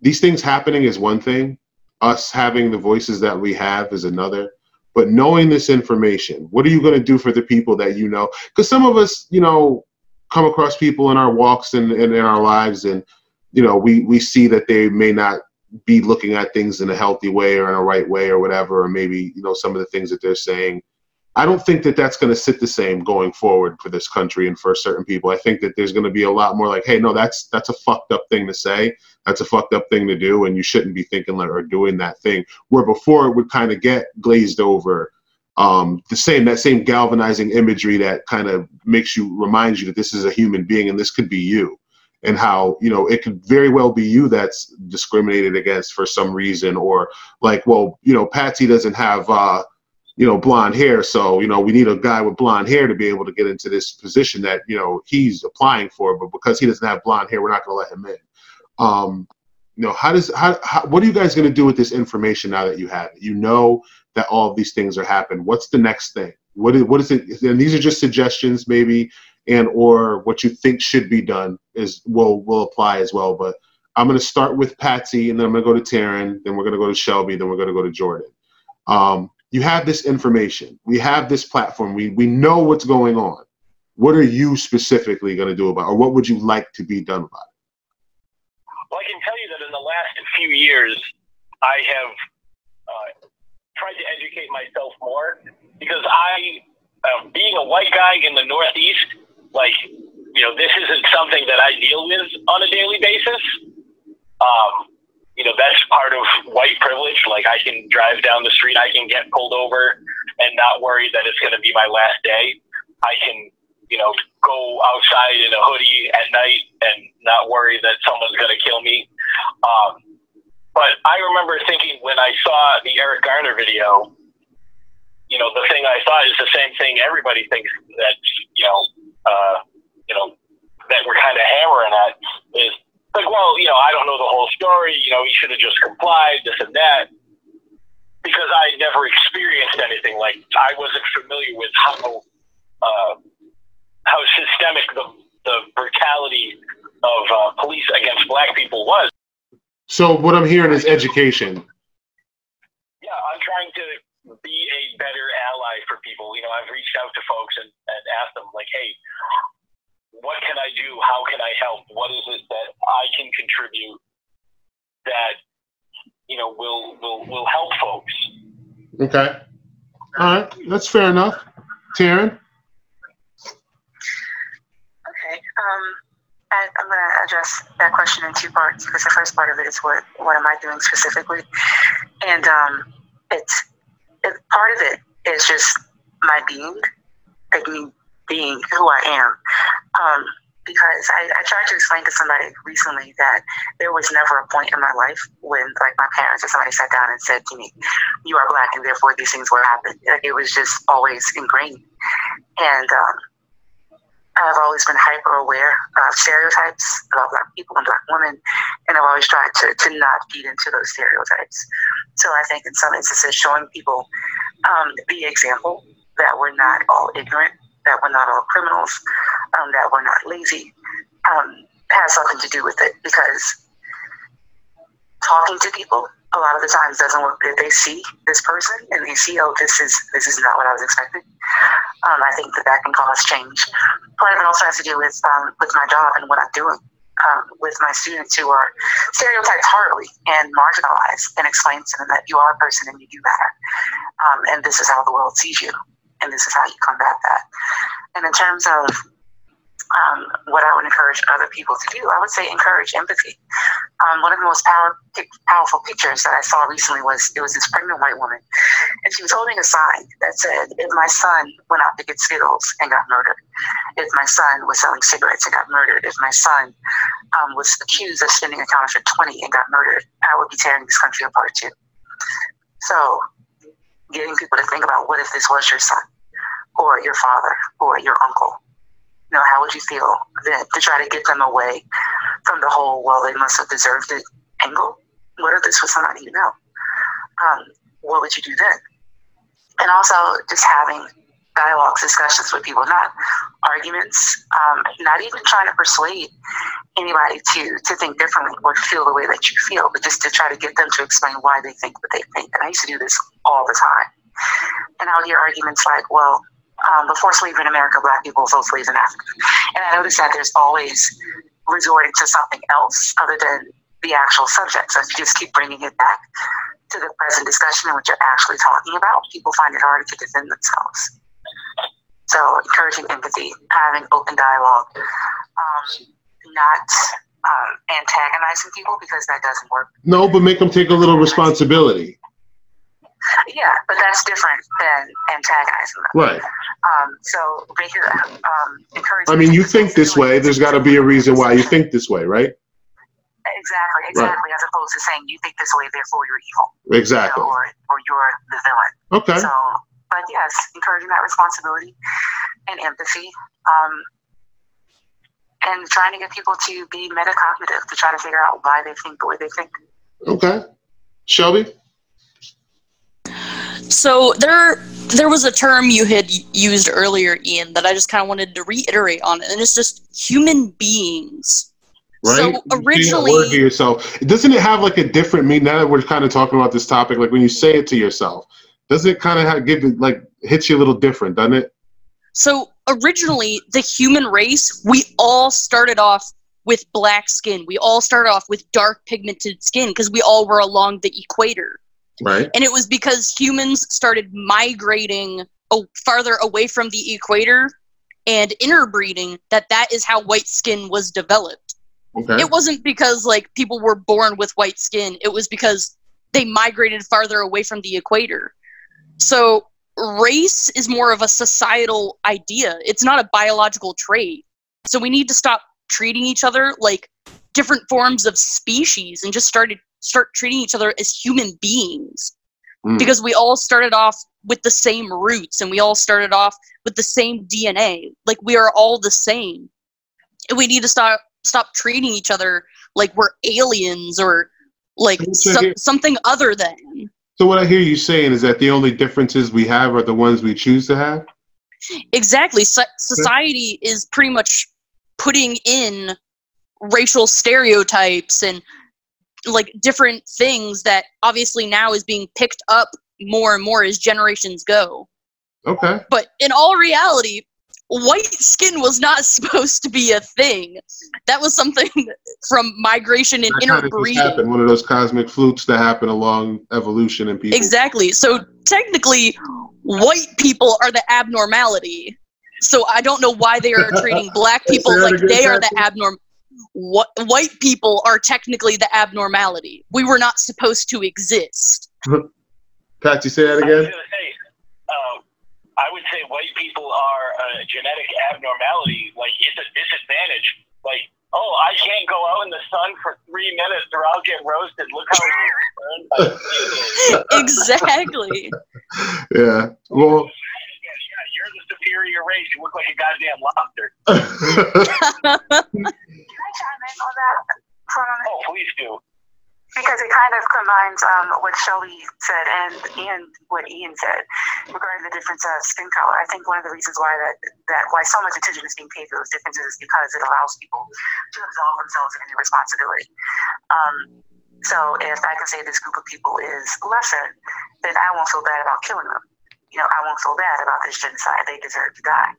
these things happening is one thing. Us having the voices that we have is another. But knowing this information, what are you going to do for the people that you know? Because some of us, you know, come across people in our walks and, and in our lives, and you know, we we see that they may not be looking at things in a healthy way or in a right way or whatever, or maybe you know some of the things that they're saying I don't think that that's going to sit the same going forward for this country and for certain people. I think that there's going to be a lot more like, hey, no, that's that's a fucked up thing to say. That's a fucked up thing to do, and you shouldn't be thinking or doing that thing. Where before it would kind of get glazed over. Um, the same that same galvanizing imagery that kind of makes you reminds you that this is a human being and this could be you and how you know it could very well be you that's discriminated against for some reason or like well you know patsy doesn't have uh you know, blonde hair. So, you know, we need a guy with blonde hair to be able to get into this position that, you know, he's applying for. But because he doesn't have blonde hair, we're not going to let him in. Um, You know, how does how, how what are you guys going to do with this information now that you have it? You know that all of these things are happening. What's the next thing? What is what is it? And these are just suggestions, maybe, and or what you think should be done is will will apply as well. But I'm going to start with Patsy, and then I'm going to go to Taryn, then we're going to go to Shelby, then we're going to go to Jordan. Um, you have this information. We have this platform. We we know what's going on. What are you specifically going to do about, it, or what would you like to be done about it? Well, I can tell you that in the last few years, I have uh, tried to educate myself more because I, uh, being a white guy in the Northeast, like you know, this isn't something that I deal with on a daily basis. Um, you know, that's part of white privilege. Like I can drive down the street, I can get pulled over and not worry that it's going to be my last day. I can, you know, go outside in a hoodie at night and not worry that someone's going to kill me. Um, but I remember thinking when I saw the Eric Garner video, you know, the thing I thought is the same thing everybody thinks that, you know, uh, you know, that we're kind of hammering at is like, well, you know, I don't know the whole story. You know, he should have just complied, this and that. Because I never experienced anything like I wasn't familiar with how uh, how systemic the the brutality of uh, police against black people was. So what I'm hearing is education. Yeah, I'm trying to be a better ally for people. You know, I've reached out to folks and, and asked them like, hey, what can I do? How can I help? What is it that I can contribute that you know will will will help folks? Okay. All right, that's fair enough. Taryn. Okay. Um, I, I'm going to address that question in two parts because the first part of it is what what am I doing specifically, and um, it's it, part of it is just my being, like me being who I am. Um, because I, I tried to explain to somebody recently that there was never a point in my life when like my parents or somebody sat down and said to me, You are black and therefore these things will happen. Like it was just always ingrained. And um, I've always been hyper aware of stereotypes about black people and black women, and I've always tried to, to not feed into those stereotypes. So I think in some instances showing people um, the example that we're not all ignorant that we're not all criminals, um, that we're not lazy, um, has something to do with it because talking to people a lot of the times doesn't work. If they see this person and they see, oh, this is this is not what I was expecting, um, I think that that can cause change. Part of it also has to do with um, with my job and what I'm doing. Um, with my students who are stereotyped hardly and marginalized, and explain to them that you are a person and you do matter, um, and this is how the world sees you and this is how you combat that. And in terms of um, what I would encourage other people to do, I would say encourage empathy. Um, one of the most power, powerful pictures that I saw recently was it was this pregnant white woman, and she was holding a sign that said, "If my son went out to get Skittles and got murdered, if my son was selling cigarettes and got murdered, if my son um, was accused of spending a counterfeit twenty and got murdered, I would be tearing this country apart too." So getting people to think about what if this was your son or your father or your uncle? You know, how would you feel then to try to get them away from the whole, well, they must have deserved it angle? What if this was somebody you know? Um, what would you do then? And also just having dialogues, discussions with people, not arguments, um, not even trying to persuade anybody to, to think differently or feel the way that you feel, but just to try to get them to explain why they think what they think. And I used to do this all the time. And I would hear arguments like, well, um, before slavery in America, black people sold slaves in Africa. And I noticed that there's always resorting to something else other than the actual subject. So if you just keep bringing it back to the present discussion and what you're actually talking about, people find it harder to defend themselves. So encouraging empathy, having open dialogue, um, not um, antagonizing people because that doesn't work. No, but make them take a little responsibility. Yeah, but that's different than antagonizing them. Right. Um, so make it um. I mean, you think this way. There's got to be a reason why you think this way, right? Exactly, exactly. Right. As opposed to saying you think this way, therefore you're evil. Exactly. You know, or, or you're the villain. Okay. So, but yes, encouraging that responsibility and empathy. Um, and trying to get people to be metacognitive to try to figure out why they think the way they think. Okay. Shelby? So there there was a term you had used earlier, Ian, that I just kind of wanted to reiterate on, and it's just human beings. Right? So You say that originally- word to yourself. Doesn't it have like a different meaning? Now that we're kind of talking about this topic, like when you say it to yourself, does it kind of have, give it like hits you a little different, doesn't it? So originally, the human race, we all started off with black skin. We all started off with dark pigmented skin because we all were along the equator. Right. And it was because humans started migrating farther away from the equator and interbreeding that that is how white skin was developed. Okay. It wasn't because like people were born with white skin. It was because they migrated farther away from the equator. So race is more of a societal idea. It's not a biological trait. So we need to stop treating each other like different forms of species and just started start treating each other as human beings Mm. because we all started off with the same roots and we all started off with the same DNA. Like we are all the same. And we need to stop stop treating each other like we're aliens or like So some, something other than. So what I hear you saying is that the only differences we have are the ones we choose to have. Exactly. So- society is pretty much putting in racial stereotypes and like different things that obviously now is being picked up more and more as generations go. Okay. But in all reality, white skin was not supposed to be a thing. That was something from migration and That kind of interbreeding. happened. One of those cosmic flukes that happen along evolution and people. Exactly. So technically, white people are the abnormality. So I don't know why they are treating black people like they are the Patsy. Abnorm. What white people are technically the abnormality. We were not supposed to exist. Patsy, say that I was again. say, uh, I would say white people are a genetic abnormality. Like, it's a disadvantage. Like, oh, I can't go out in the sun for three minutes or I'll get roasted. Look how it's burned by the exactly. Yeah. Well. Yeah, you're the superior race. You look like a goddamn lobster. Chime in on that for a moment? Oh, please do. because it kind of combines um, what Shelby said and and what Ian said regarding the difference of skin color. I think one of the reasons why that that why so much attention is being paid to those differences is because it allows people to absolve themselves of any responsibility. Um, so if I can say this group of people is lesser, then I won't feel bad about killing them. You know, I won't feel bad about this genocide. They deserve to die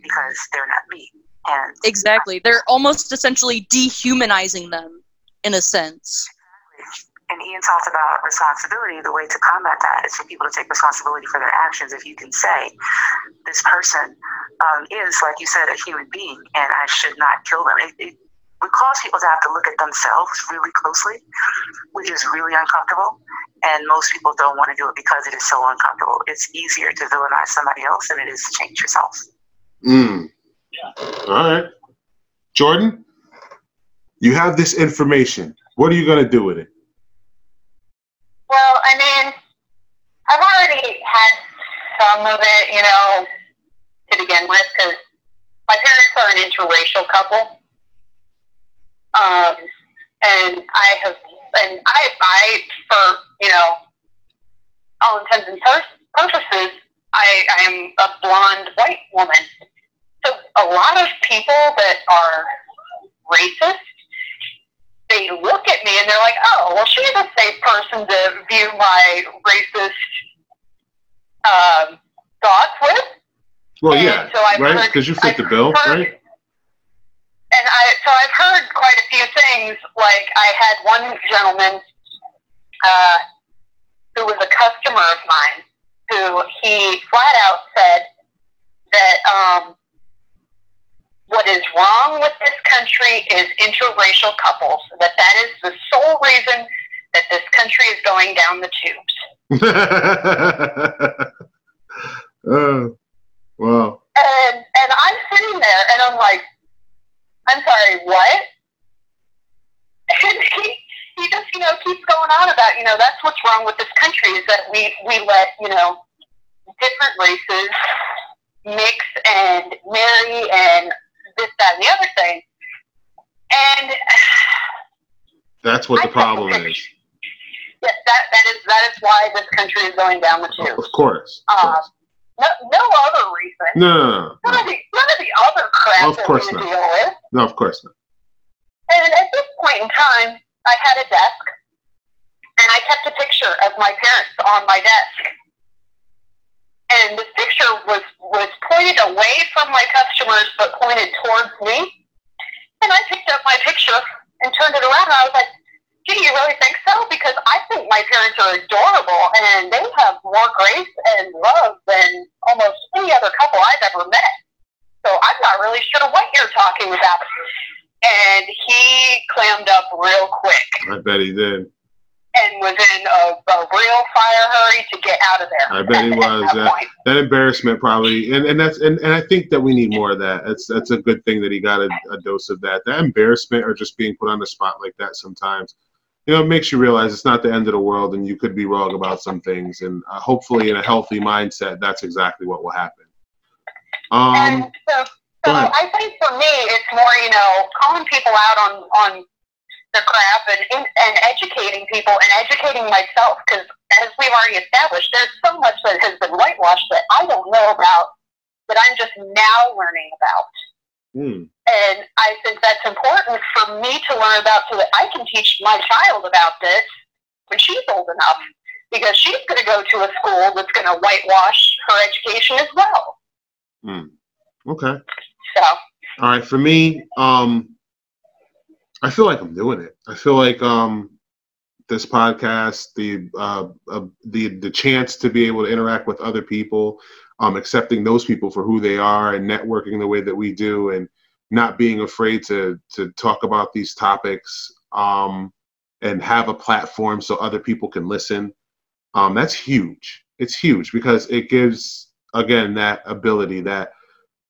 because they're not me. And Exactly. They're almost essentially dehumanizing them in a sense. and Ian talked about responsibility. The way to combat that is for people to take responsibility for their actions. If you can say, this person um, is, like you said, a human being, and I should not kill them. It, it would cause people to have to look at themselves really closely, which is really uncomfortable. And most people don't want to do it because it is so uncomfortable. It's easier to villainize somebody else than it is to change yourself. Mm. All right. Jordan, you have this information. What are you going to do with it? Well, I mean, I've already had some of it, you know, to begin with, because my parents are an interracial couple. Um, and I have, and I, I, for, you know, all intents and purposes, I, I am a blonde white woman. So a lot of people that are racist they look at me and they're like, oh, well, she's a safe person to view my racist um, thoughts with. Well, And yeah, so I've right? Because you fit I've the bill, heard- right? And I, so I've heard quite a few things. Like I had one gentleman uh, who was a customer of mine who he flat out said that um, what is wrong with this country is interracial couples. That that is the sole reason that this country is going down the tubes. oh, wow. And and I'm sitting there and I'm like, I'm sorry, what? And he he just you know keeps going on about you know that's what's wrong with this country is that we we let you know different races mix and marry and this that and the other thing. And That's what the problem is. yes, that that is that is why this country is going down the tubes. Of course. Of Uh, course. no, no other reason. No, no, no, None no. of the none of the other crap Of that we deal with. No, of course not. And at this point in time, I had a desk, and I kept a picture of my parents on my desk. And the picture was was pointed away from my customers, but pointed towards me. And I picked up my picture and turned it around, and I was like, "Gee, you really think so?" Because I think my parents are adorable, and they have more grace and love than almost any other couple I've ever met. So I'm not really sure what you're talking about and he clammed up real quick I bet he did. And was in a, a real fire hurry to get out of there. I bet he was, that point. That embarrassment probably, and, and that's and, and I think that we need more of that. That's that's a good thing that he got a, a dose of that. That embarrassment or just being put on the spot like that sometimes, you know, it makes you realize it's not the end of the world, and you could be wrong about some things. And uh, hopefully, in a healthy mindset, that's exactly what will happen. Um, and so, so. I think for me, it's more, you know, calling people out on on the crap and and educating people and educating myself because, as we've already established, there's so much that has been whitewashed that I don't know about that I'm just now learning about. hmm, And I think that's important for me to learn about so that I can teach my child about this when she's old enough. Because she's going to go to a school that's going to whitewash her education as well. hmm. Okay. So, All right, for me, um, I feel like I'm doing it. I feel like um, this podcast, the uh, uh, the the chance to be able to interact with other people, um, accepting those people for who they are, and networking the way that we do, and not being afraid to to talk about these topics, um, and have a platform so other people can listen. Um, that's huge. It's huge because it gives again that ability that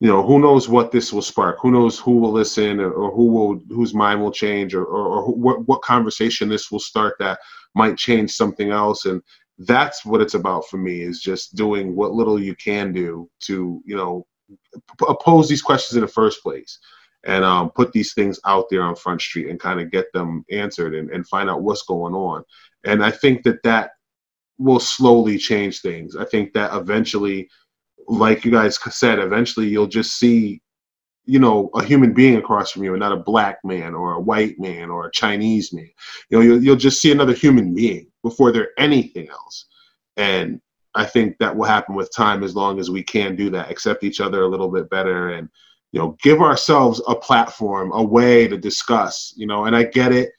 you know who knows what this will spark. Who knows who will listen or, or who will whose mind will change or, or, or what, what conversation this will start that might change something else. And that's what it's about for me is just doing what little you can do to you know p- pose these questions in the first place and um, put these things out there on front street and kind of get them answered and, and find out what's going on. And i think that that will slowly change things. I think that eventually like you guys said, eventually you'll just see, you know, a human being across from you, and not a black man or a white man or a Chinese man. You know, you'll, you'll just see another human being before they're anything else. And I think that will happen with time as long as we can do that, accept each other a little bit better, and you know, give ourselves a platform, a way to discuss. You know, and I get it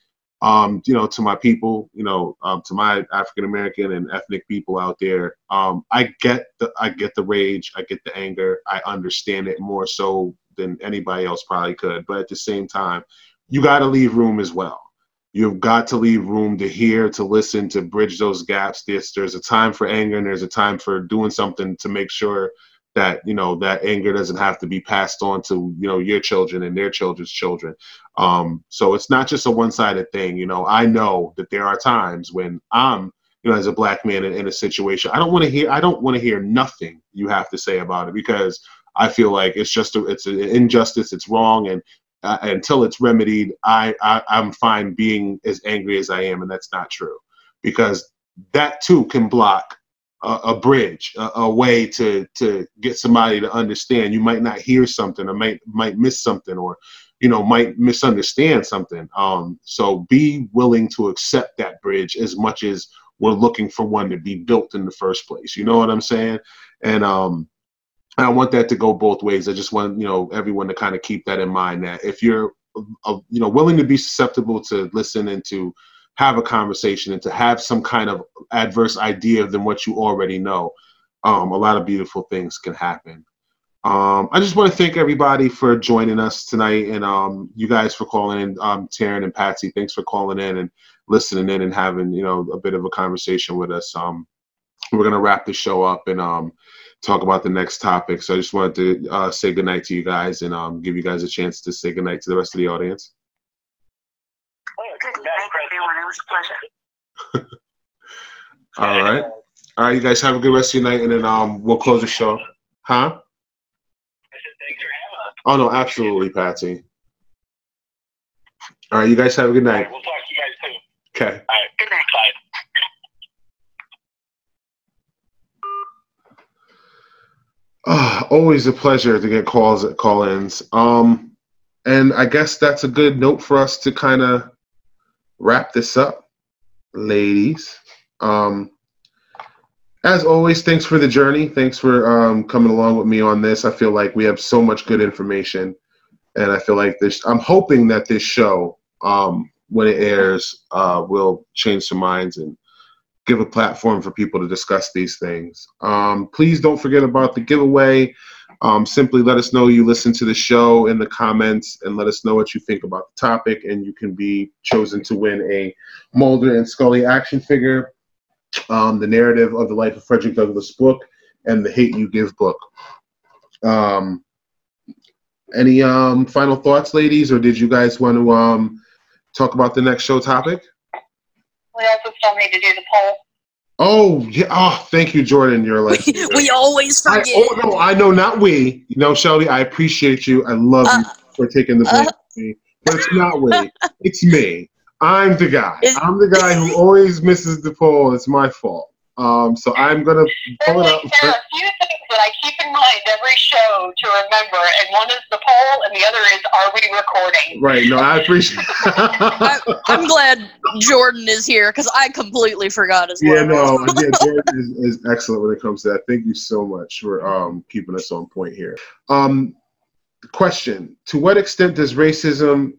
um, you know, to my people, you know, um, to my African American and ethnic people out there, um, I get the I get the rage, I get the anger, I understand it more so than anybody else probably could. But at the same time, you got to leave room as well. You've got to leave room to hear, to listen, to bridge those gaps. There's there's a time for anger and there's a time for doing something to make sure that you know that anger doesn't have to be passed on to you know your children and their children's children. Um, so it's not just a one-sided thing you know. I know that there are times when i'm you know as a black man in, in a situation i don't want to hear i don't want to hear nothing you have to say about it because i feel like it's just a, it's an injustice it's wrong and uh, until it's remedied I, I i'm fine being as angry as i am and that's not true. Because that too can block a, a bridge, a, a way to to get somebody to understand. You might not hear something, or might might miss something, or you know might misunderstand something. Um, so be willing to accept that bridge as much as we're looking for one to be built in the first place. You know what I'm saying? And um, I want that to go both ways. I just want you know everyone to kind of keep that in mind. That if you're uh, you know willing to be susceptible to listen and to have a conversation and to have some kind of adverse idea than what you already know, um, a lot of beautiful things can happen. Um, I just want to thank everybody for joining us tonight, and um, you guys for calling in, um, Taryn and Patsy. Thanks for calling in and listening in and having you know a bit of a conversation with us. Um, we're gonna wrap the show up and um, talk about the next topic. So I just wanted to uh, say goodnight to you guys and um, give you guys a chance to say goodnight to the rest of the audience. Good night, everyone. It was a pleasure. All right. All right, you guys have a good rest of your night, and then um, we'll close the show. Huh? Oh no, absolutely, Patsy. All right, you guys have a good night. right, we'll talk to you guys soon. Okay. All right. Good night. Bye. Ah, always a pleasure to get calls at call-ins. Um, and I guess that's a good note for us to kind of wrap this up, ladies. Um, as always, thanks for the journey. Thanks for um, coming along with me on this. I feel like we have so much good information, and I feel like this. I'm hoping that this show, um, when it airs, uh, will change some minds and give a platform for people to discuss these things. Um, please don't forget about the giveaway. Um, simply let us know you listen to the show in the comments and let us know what you think about the topic, and you can be chosen to win a Mulder and Scully action figure, um, the narrative of the life of Frederick Douglass book, and the Hate You Give book. Um, any um, final thoughts, ladies, or did you guys want to um, talk about the next show topic? We also still need to do the poll. Oh, yeah. Oh, thank you, Jordan. You're like we always I, forget. oh no, I know, not we. You know, Shelby, I appreciate you. I love you Uh, for taking the blame. uh, me. But it's not we. It's me. I'm the guy. I'm the guy who always misses the poll. It's my fault. Um, so I'm gonna There, pull it like, up. there are a few things that I keep in mind every show to remember, and one is the poll, and the other is are we recording? Right. No, I appreciate. I, I'm glad Jordan is here because I completely forgot as well. Yeah, no, yeah, Jordan is, is excellent when it comes to that. Thank you so much for um, keeping us on point here. Um, question: To what extent does racism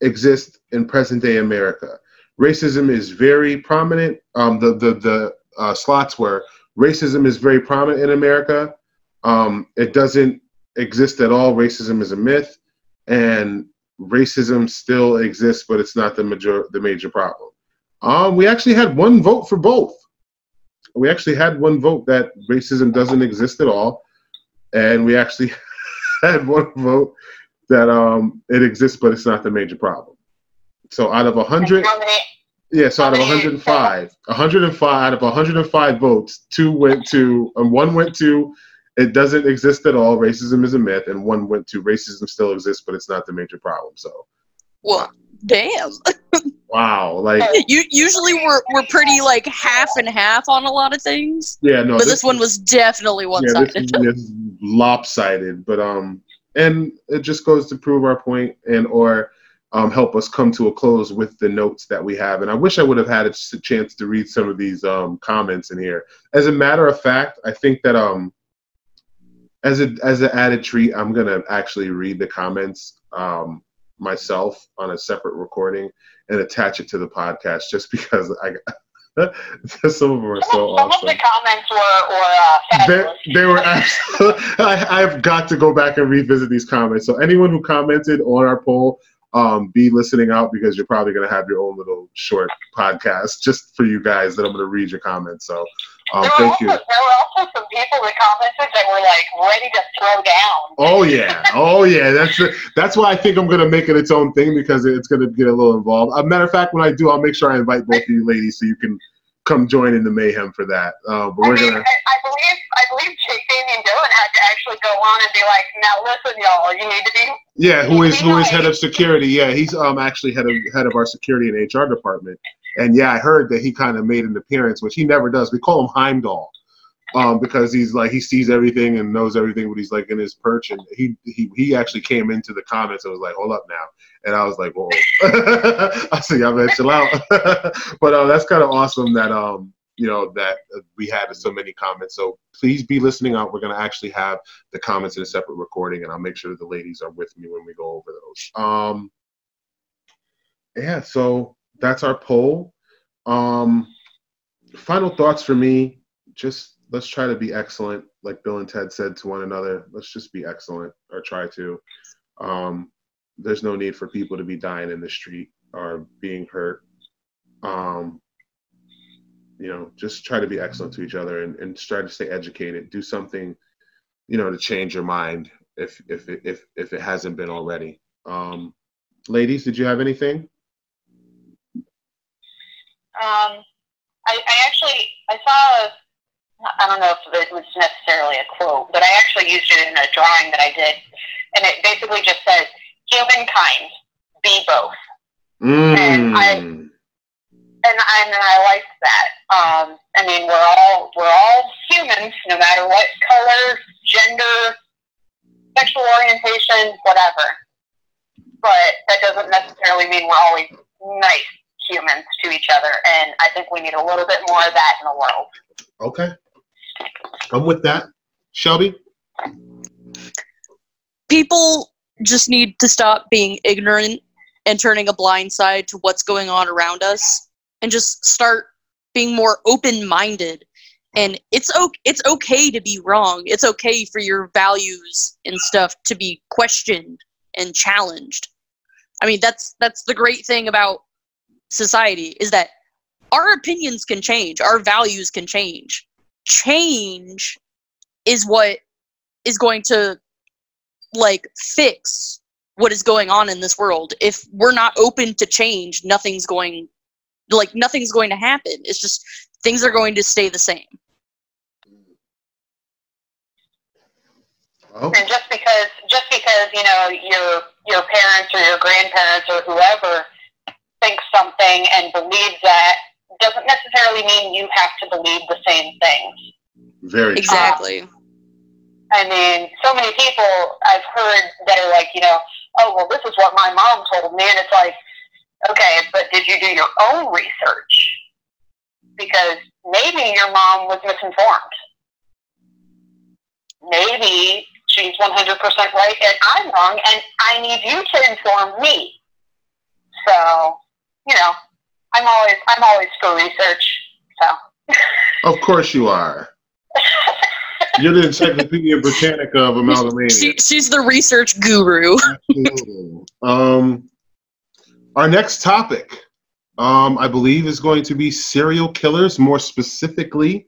exist in present day America? Racism is very prominent. Um, the the the uh, slots were racism is very prominent in America. Um, it doesn't exist at all. Racism is a myth, and racism still exists, but it's not the major the major problem. Um, we actually had one vote for both. We actually had one vote that racism doesn't exist at all, and we actually had one vote that um, it exists, but it's not the major problem. So out of a hundred, How yeah, so out of 105, 105 out of 105 votes, two went to, and one went to, it doesn't exist at all. Racism is a myth, and one went to racism still exists, but it's not the major problem. So, Well, damn. wow, like, You, usually we're we're pretty like half and half on a lot of things, yeah, no, but this one was definitely one sided. yeah, this sided. is lopsided, but um, and it just goes to prove our point and or um, help us come to a close with the notes that we have. And I wish I would have had a chance to read some of these um, comments in here. As a matter of fact, I think that um, as a as an added treat, I'm gonna actually read the comments um, myself on a separate recording and attach it to the podcast, just because I. some of them are so Some awesome of the comments were, were uh, they, they were absolutely, I, I've got to go back and revisit these comments. So anyone who commented on our poll, um, be listening out because you're probably going to have your own little short podcast just for you guys that I'm going to read your comments. So um, thank also, you. there were also some people that commented that were like ready to throw down. Oh yeah, oh yeah. That's that's why I think I'm gonna make it its own thing because it's gonna get a little involved. A matter of fact, when I do, I'll make sure I invite both of you ladies so you can come join in the mayhem for that. Uh, but I we're mean, gonna. I, I believe I believe Jake Damien Dillon had to actually go on and be like, "Now listen, y'all, you need to be Yeah, who is who is head of security? Yeah, he's um actually head of head of our security and HR department. And yeah, I heard that he kind of made an appearance, which he never does. We call him Heimdall, um, because he's like he sees everything and knows everything, but he's like in his perch. And he he he actually came into the comments and was like, "Hold up now," and I was like, "Whoa!" I said, "Y'all better chill out." but uh, that's kind of awesome that um you know that uh, we had so many comments. So please be listening out. We're gonna actually have the comments in a separate recording, and I'll make sure the ladies are with me when we go over those. Um, yeah, so that's our poll. Um, final thoughts for me: just let's try to be excellent, like Bill and Ted said to one another. Let's just be excellent, or try to. Um, there's no need for people to be dying in the street or being hurt. Um, you know, just try to be excellent to each other and, and try to stay educated. Do something, you know, to change your mind if if it, if if it hasn't been already. Um, ladies, did you have anything? Um, I, I actually I saw I don't know if it was necessarily a quote, but I actually used it in a drawing that I did, and it basically just says humankind be both. Mm. And I- and and I liked that. Um, I mean, we're all we're all humans, no matter what color, gender, sexual orientation, whatever. But that doesn't necessarily mean we're always nice humans to each other, and I think we need a little bit more of that in the world. okay. I'm with that. Shelby? people just need to stop being ignorant and turning a blind side to what's going on around us and just start being more open-minded. And it's okay it's okay to be wrong. It's okay for your values and stuff to be questioned and challenged. I mean that's that's the great thing about society is that our opinions can change. Our values can change. Change is what is going to like fix what is going on in this world if we're not open to change nothing's going like nothing's going to happen it's just things are going to stay the same Oh, And just because just because you know your your parents or your grandparents or whoever thinks something and believes that doesn't necessarily mean you have to believe the same things. very true. exactly um, I mean, so many people I've heard that are like, you know, oh well, this is what my mom told me, and it's like, okay, but did you do your own research? Because maybe your mom was misinformed. Maybe she's 100% right and I'm wrong, and I need you to inform me. So, you know, I'm always I'm always for research. So. Of course you are. You're the Encyclopedia Britannica of amalgamania. she, she's the research guru Absolutely. um, our next topic, um, I believe, is going to be serial killers. More specifically,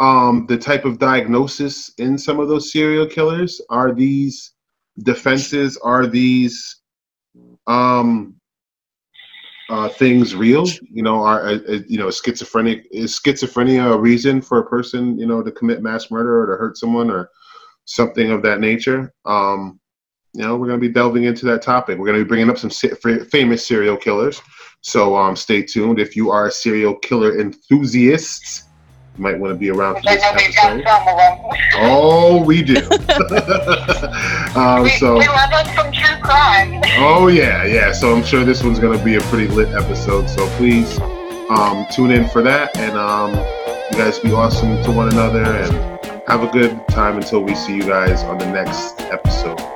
um, the type of diagnosis in some of those serial killers. Are these defenses? Are these um, uh, things real? You know, are uh, uh, you know schizophrenic? Is schizophrenia a reason for a person, you know, to commit mass murder or to hurt someone or something of that nature? Um, you know, we're going to be delving into that topic. We're going to be bringing up some famous serial killers. So um, stay tuned. If you are a serial killer enthusiast, you might want to be around for this episode. some of them. Oh, we do. um, we, so, we love us some true crime. oh yeah, yeah. So I'm sure this one's going to be a pretty lit episode. So please um, tune in for that, and um, you guys be awesome to one another, and have a good time until we see you guys on the next episode.